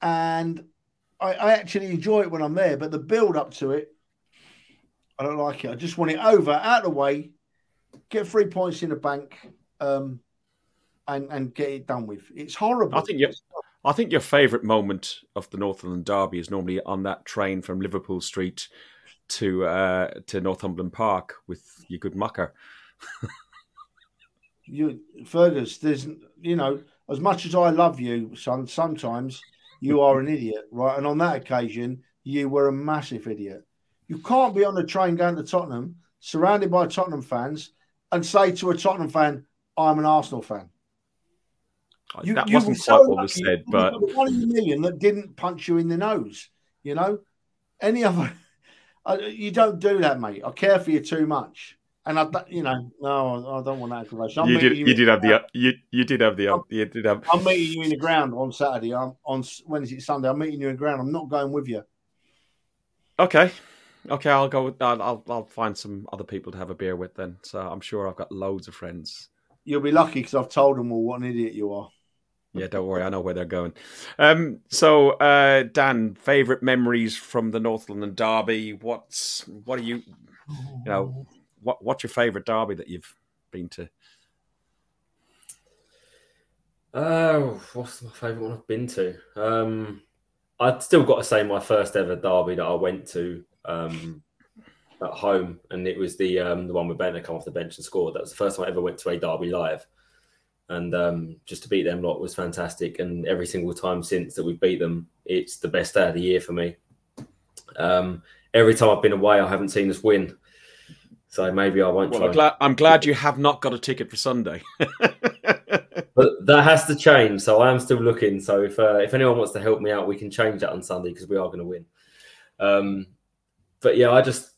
and I, I actually enjoy it when I'm there, but the build up to it, I don't like it. I just want it over, out of the way, get three points in the bank, um, and and get it done with. It's horrible. I think your, I think your favourite moment of the Northumberland Derby is normally on that train from Liverpool Street to uh, to Northumberland Park with your good mucker. you Fergus, there's you know, as much as I love you, son, sometimes you are an idiot, right? And on that occasion, you were a massive idiot. You can't be on the train going to Tottenham, surrounded by Tottenham fans, and say to a Tottenham fan, "I'm an Arsenal fan." Uh, you, that wasn't quite so what was said, but one in a million that didn't punch you in the nose. You know, any other, uh, you don't do that, mate. I care for you too much. And I, you know, no, I don't want that information. You did, you, you did have the, you, you did have the, I'm, you did have. I'm meeting you in the ground on Saturday. I'm on Wednesday, Sunday. I'm meeting you in the ground. I'm not going with you. Okay, okay. I'll go. With, I'll, I'll, I'll find some other people to have a beer with then. So I'm sure I've got loads of friends. You'll be lucky because I've told them all what an idiot you are. Yeah, don't worry. I know where they're going. Um, so, uh, Dan, favorite memories from the North London Derby? What's what are you, you know, what what's your favourite derby that you've been to? Oh, what's my favourite one I've been to? Um, I'd still got to say my first ever derby that I went to um, at home, and it was the um, the one with Bendtner come off the bench and scored. That was the first time I ever went to a derby live, and um, just to beat them lot was fantastic. And every single time since that we beat them, it's the best day of the year for me. Um, every time I've been away, I haven't seen us win. So maybe I won't well, try. I'm glad, I'm glad you have not got a ticket for Sunday. but that has to change. So I am still looking. So if uh, if anyone wants to help me out, we can change that on Sunday because we are going to win. Um, but yeah, I just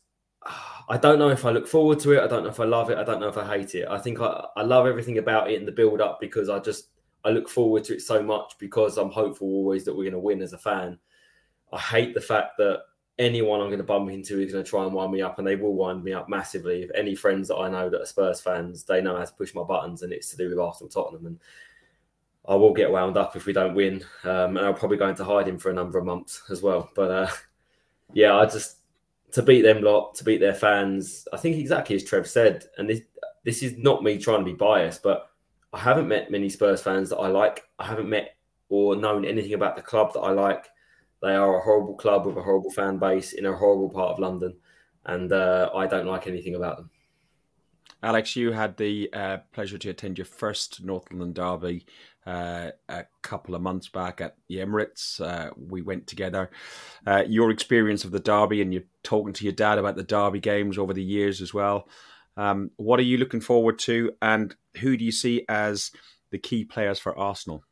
I don't know if I look forward to it. I don't know if I love it. I don't know if I hate it. I think I, I love everything about it and the build up because I just I look forward to it so much because I'm hopeful always that we're going to win as a fan. I hate the fact that anyone I'm going to bump into is going to try and wind me up, and they will wind me up massively. If any friends that I know that are Spurs fans, they know how to push my buttons, and it's to do with Arsenal, Tottenham, and I will get wound up if we don't win, um, and I'll probably go into hiding for a number of months as well. But uh, yeah, I just to beat them lot, to beat their fans. I think exactly as Trev said, and this this is not me trying to be biased, but I haven't met many Spurs fans that I like. I haven't met or known anything about the club that I like. They are a horrible club with a horrible fan base in a horrible part of London, and uh, I don't like anything about them. Alex, you had the uh, pleasure to attend your first North London derby uh, a couple of months back at the Emirates. Uh, we went together. Uh, your experience of the derby and you're talking to your dad about the derby games over the years as well. Um, what are you looking forward to, and who do you see as the key players for Arsenal?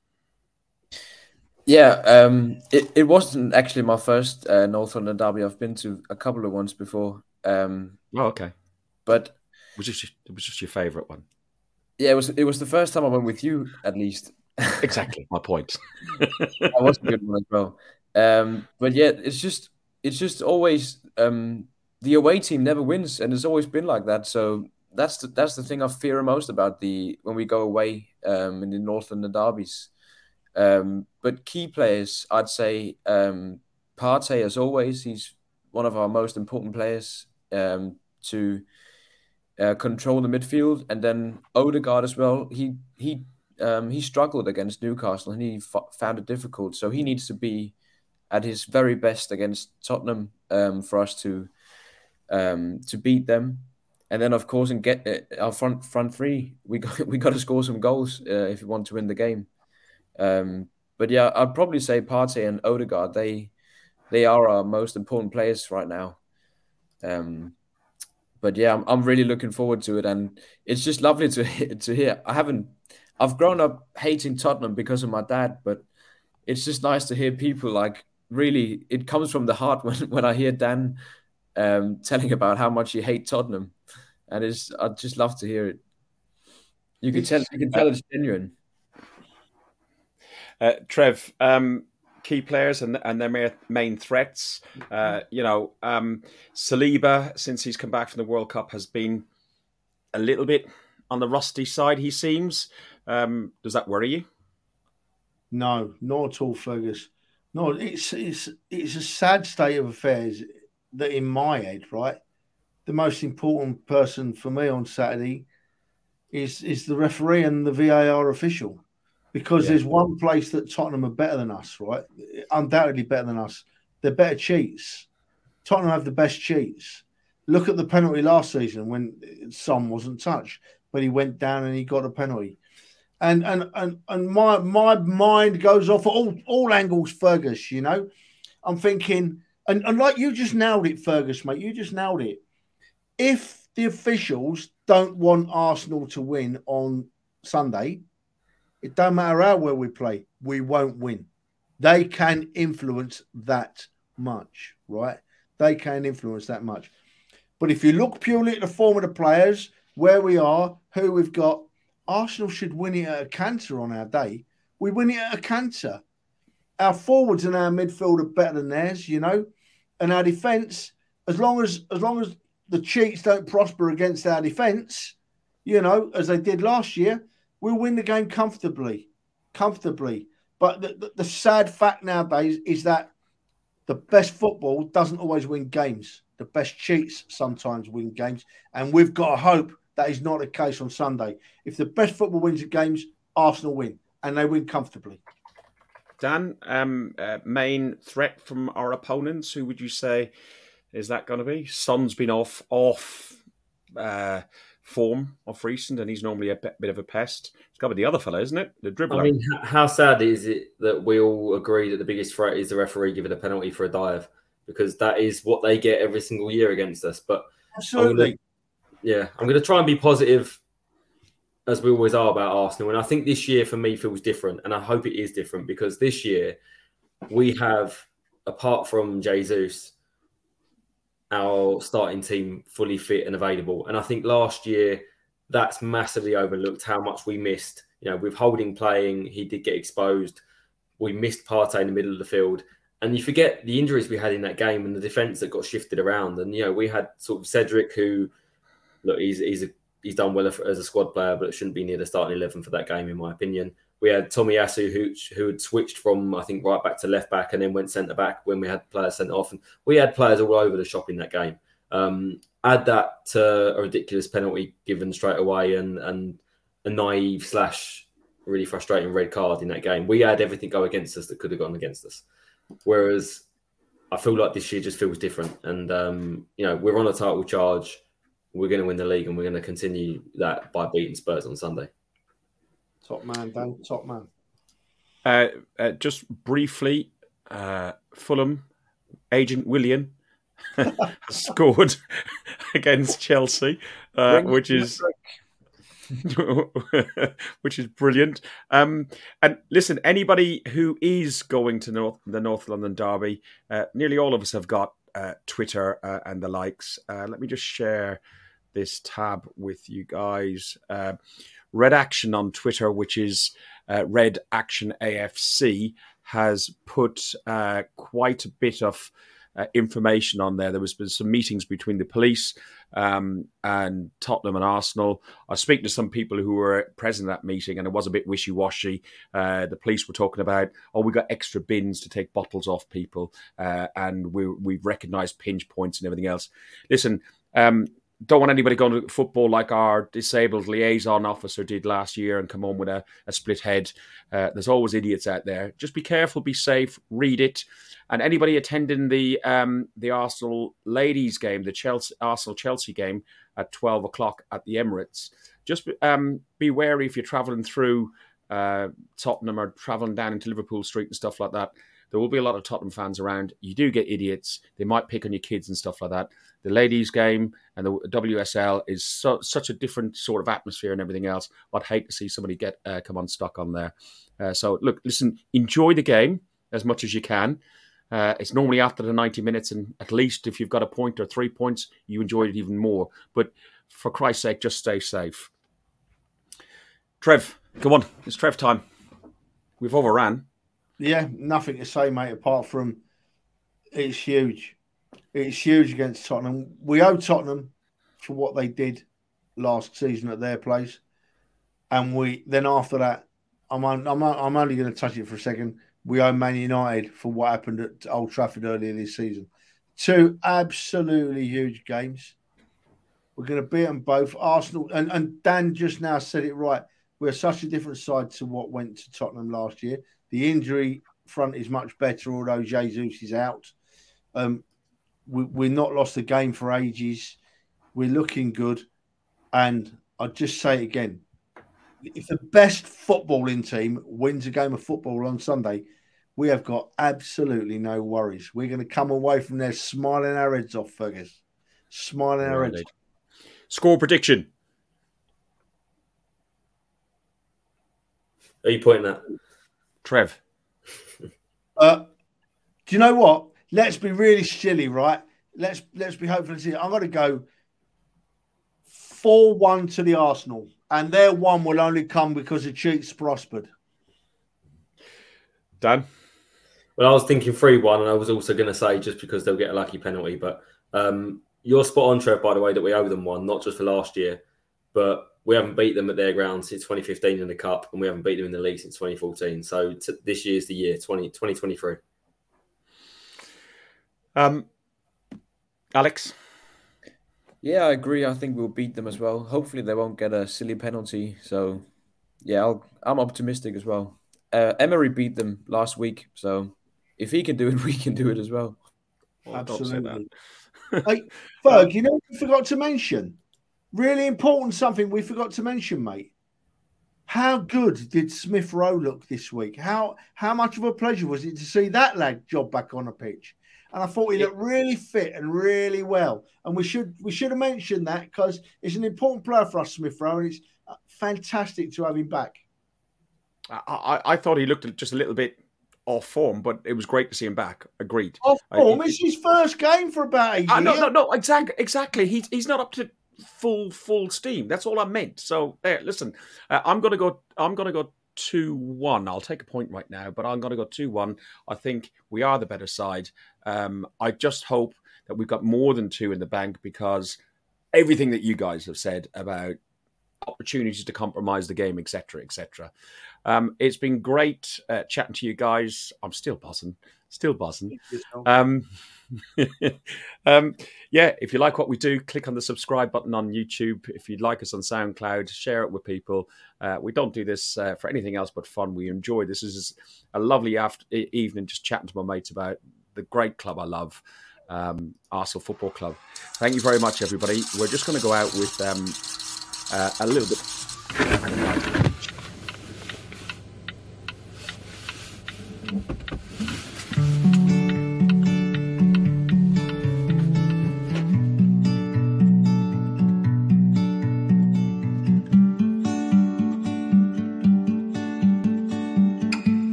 Yeah, um, it, it wasn't actually my first uh, North London derby. I've been to a couple of ones before. Um, oh, okay. But was just it was just your favourite one? Yeah, it was. It was the first time I went with you, at least. exactly my point. that was a good one as well. Um, but yeah, it's just it's just always um, the away team never wins, and it's always been like that. So that's the, that's the thing I fear most about the when we go away um, in the North London derbies. Um, but key players, I'd say um, Partey, as always, he's one of our most important players um, to uh, control the midfield, and then Odegaard as well. He he um, he struggled against Newcastle and he f- found it difficult. So he needs to be at his very best against Tottenham um, for us to um, to beat them. And then, of course, and get uh, our front front three, we got we got to score some goals uh, if we want to win the game. Um, but yeah, I'd probably say Partey and Odegaard they they are our most important players right now. Um, but yeah, I'm, I'm really looking forward to it, and it's just lovely to to hear. I haven't I've grown up hating Tottenham because of my dad, but it's just nice to hear people like really. It comes from the heart when when I hear Dan um, telling about how much he hates Tottenham, and it's I just love to hear it. You can tell you can tell it's genuine. Uh, Trev, um, key players and and their main threats. Uh, you know, um, Saliba since he's come back from the World Cup has been a little bit on the rusty side. He seems. Um, does that worry you? No, not at all, Fergus. No, it's it's it's a sad state of affairs that in my head, right, the most important person for me on Saturday is is the referee and the VAR official, because yeah. there's one place that Tottenham are better than us, right? Undoubtedly better than us. They're better cheats. Tottenham have the best cheats. Look at the penalty last season when Son wasn't touched, but he went down and he got a penalty and and and and my my mind goes off all all angles, Fergus. You know, I'm thinking, and, and like you just nailed it, Fergus, mate. You just nailed it. If the officials don't want Arsenal to win on Sunday, it don't matter how well we play, we won't win. They can influence that much, right? They can influence that much. But if you look purely at the form of the players, where we are, who we've got, Arsenal should win it at a canter on our day. We win it at a canter. Our forwards and our midfield are better than theirs, you know, and our defence, as long as as long as the cheats don't prosper against our defence, you know, as they did last year, we'll win the game comfortably, comfortably. But the, the, the sad fact nowadays is that the best football doesn't always win games. The best cheats sometimes win games, and we've got to hope that is not the case on Sunday. If the best football wins the games, Arsenal win, and they win comfortably. Dan, um, uh, main threat from our opponents. Who would you say is that going to be? Son's been off off uh, form of recent, and he's normally a bit, bit of a pest. It's got to be the other fellow, isn't it? The dribbler. I mean, how sad is it that we all agree that the biggest threat is the referee giving a penalty for a dive? Because that is what they get every single year against us. But absolutely, yeah, I'm going to try and be positive as we always are about Arsenal. And I think this year for me feels different. And I hope it is different because this year we have, apart from Jesus, our starting team fully fit and available. And I think last year that's massively overlooked how much we missed You know, with Holding playing, he did get exposed. We missed Partey in the middle of the field. And you forget the injuries we had in that game and the defence that got shifted around. And, you know, we had sort of Cedric, who, look, he's, he's, a, he's done well as a squad player, but it shouldn't be near the starting 11 for that game, in my opinion. We had Tomiyasu, who, who had switched from, I think, right back to left back and then went centre back when we had players sent off. And we had players all over the shop in that game. Um, add that to a ridiculous penalty given straight away and, and a naive slash really frustrating red card in that game. We had everything go against us that could have gone against us. Whereas I feel like this year just feels different. And, um, you know, we're on a title charge. We're going to win the league and we're going to continue that by beating Spurs on Sunday. Top man, Dan. Top man. Uh, uh, just briefly, uh, Fulham agent Willian has scored against Chelsea, uh, which is which is brilliant. Um, and listen, anybody who is going to North, the North London Derby, uh, nearly all of us have got uh, Twitter uh, and the likes. Uh, let me just share this tab with you guys. Uh, Red Action on Twitter, which is uh, Red Action AFC, has put quite a bit of uh, information on there. There was been some meetings between the police um, and Tottenham and Arsenal. I speaking to some people who were present at that meeting, and it was a bit wishy washy. Uh, the police were talking about, oh, we got extra bins to take bottles off people, uh, and we, we've recognised pinch points and everything else. Listen. Um, don't want anybody going to football like our disabled liaison officer did last year and come home with a, a split head. Uh, there's always idiots out there. Just be careful, be safe, read it. And anybody attending the um, the Arsenal ladies game, the Chelsea Arsenal Chelsea game at twelve o'clock at the Emirates, just um, be wary if you're travelling through uh, Tottenham or travelling down into Liverpool Street and stuff like that. There will be a lot of Tottenham fans around. You do get idiots. They might pick on your kids and stuff like that. The ladies' game and the WSL is so, such a different sort of atmosphere and everything else. I'd hate to see somebody get uh, come unstuck on there. Uh, so look, listen, enjoy the game as much as you can. Uh, it's normally after the 90 minutes, and at least if you've got a point or three points, you enjoy it even more. But for Christ's sake, just stay safe. Trev, come on. It's Trev time. We've overran. Yeah, nothing to say, mate, apart from it's huge. It's huge against Tottenham. We owe Tottenham for what they did last season at their place. And we then after that, I'm, I'm, I'm only going to touch it for a second we owe Man United for what happened at Old Trafford earlier this season. Two absolutely huge games. We're going to beat them both. Arsenal and, and Dan just now said it right. We're such a different side to what went to Tottenham last year. The injury front is much better, although Jesus is out. Um, we, are not lost a game for ages. We're looking good. And I'll just say it again if the best footballing team wins a game of football on Sunday, we have got absolutely no worries. We're going to come away from there smiling our heads off, Fergus. Smiling our heads. Score prediction. Are you pointing at? Trev. uh, do you know what? Let's be really silly, right? Let's let's be hopeful. I'm going to go four one to the Arsenal and their one will only come because the cheats prospered. Dan? Well, I was thinking 3 1, and I was also going to say just because they'll get a lucky penalty. But um, you're spot on, Trev, by the way, that we owe them one, not just for last year, but we haven't beat them at their ground since 2015 in the Cup, and we haven't beat them in the league since 2014. So t- this year's the year, 20, 2023. Um, Alex? Yeah, I agree. I think we'll beat them as well. Hopefully, they won't get a silly penalty. So, yeah, I'll, I'm optimistic as well. Uh, Emery beat them last week, so if he can do it, we can do it as well. Oh, Absolutely. hey, Ferg, you know we forgot to mention? Really important something we forgot to mention, mate. How good did Smith Rowe look this week? How how much of a pleasure was it to see that lad job back on a pitch? and I thought he looked really fit and really well. And we should we should have mentioned that because it's an important player for us, Smith Rowe, and it's uh, fantastic to have him back. I, I, I thought he looked just a little bit off form, but it was great to see him back. Agreed. Off form. It's his first game for about a year. Uh, no, no, no. Exactly. Exactly. He's he's not up to full full steam. That's all I meant. So there, listen, uh, I'm gonna go. I'm gonna go two one. I'll take a point right now, but I'm gonna go two one. I think we are the better side. Um, I just hope that we've got more than two in the bank because everything that you guys have said about opportunities to compromise the game, etc., etc. Um, it's been great uh, chatting to you guys. I'm still buzzing, still buzzing. Um, um, yeah, if you like what we do, click on the subscribe button on YouTube. If you'd like us on SoundCloud, share it with people. Uh, we don't do this uh, for anything else but fun. We enjoy this. This is a lovely after- evening just chatting to my mates about the great club I love, um, Arsenal Football Club. Thank you very much, everybody. We're just going to go out with um, uh, a little bit.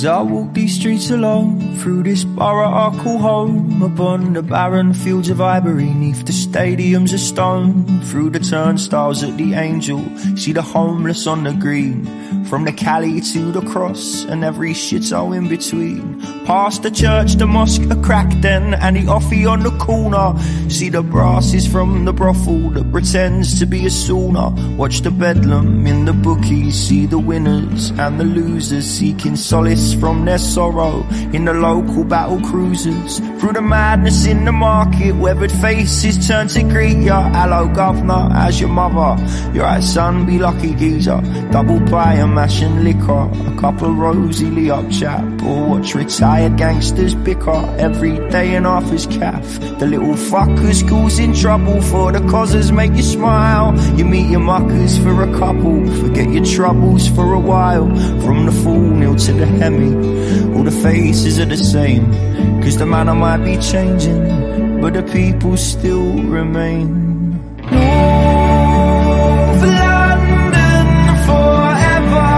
As I walk these streets alone, through this borough I call home, upon the barren fields of ivory, neath the stadiums of stone, through the turnstiles at the Angel, see the homeless on the green, from the Cali to the cross, and every shithole in between. Past the church, the mosque, a crack den, and the offie on the corner. See the brasses from the brothel that pretends to be a sauna. Watch the bedlam in the bookies, see the winners and the losers seeking solace from their sorrow in the local battle cruisers. Through the madness in the market, weathered faces turn to greet ya. Hello, governor, as your mother? You're right, son, be lucky, geezer. Double pie and mash and liquor. A couple of rosy up chap, or watch retired gangsters bicker every day in Arthur's calf. The little fuckers causing trouble for the causes make you smile. You meet your muckers for a couple, forget your troubles for a while. From the full nil to the hemi, all the faces are the same. Cause the manner might be changing, but the people still remain. London forever.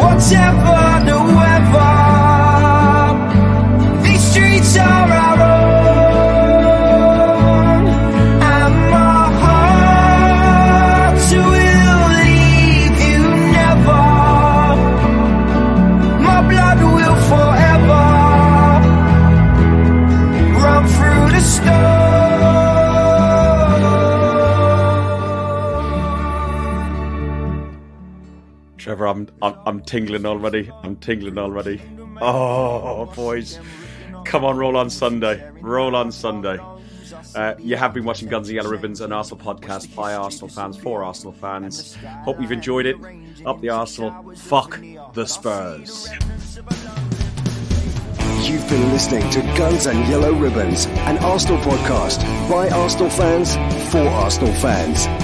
Whatever I'm, I'm tingling already. I'm tingling already. Oh, boys, come on, roll on Sunday, roll on Sunday. Uh, you have been watching Guns and Yellow Ribbons, an Arsenal podcast by Arsenal fans for Arsenal fans. Hope you've enjoyed it. Up the Arsenal, fuck the Spurs. You've been listening to Guns and Yellow Ribbons, an Arsenal podcast by Arsenal fans for Arsenal fans.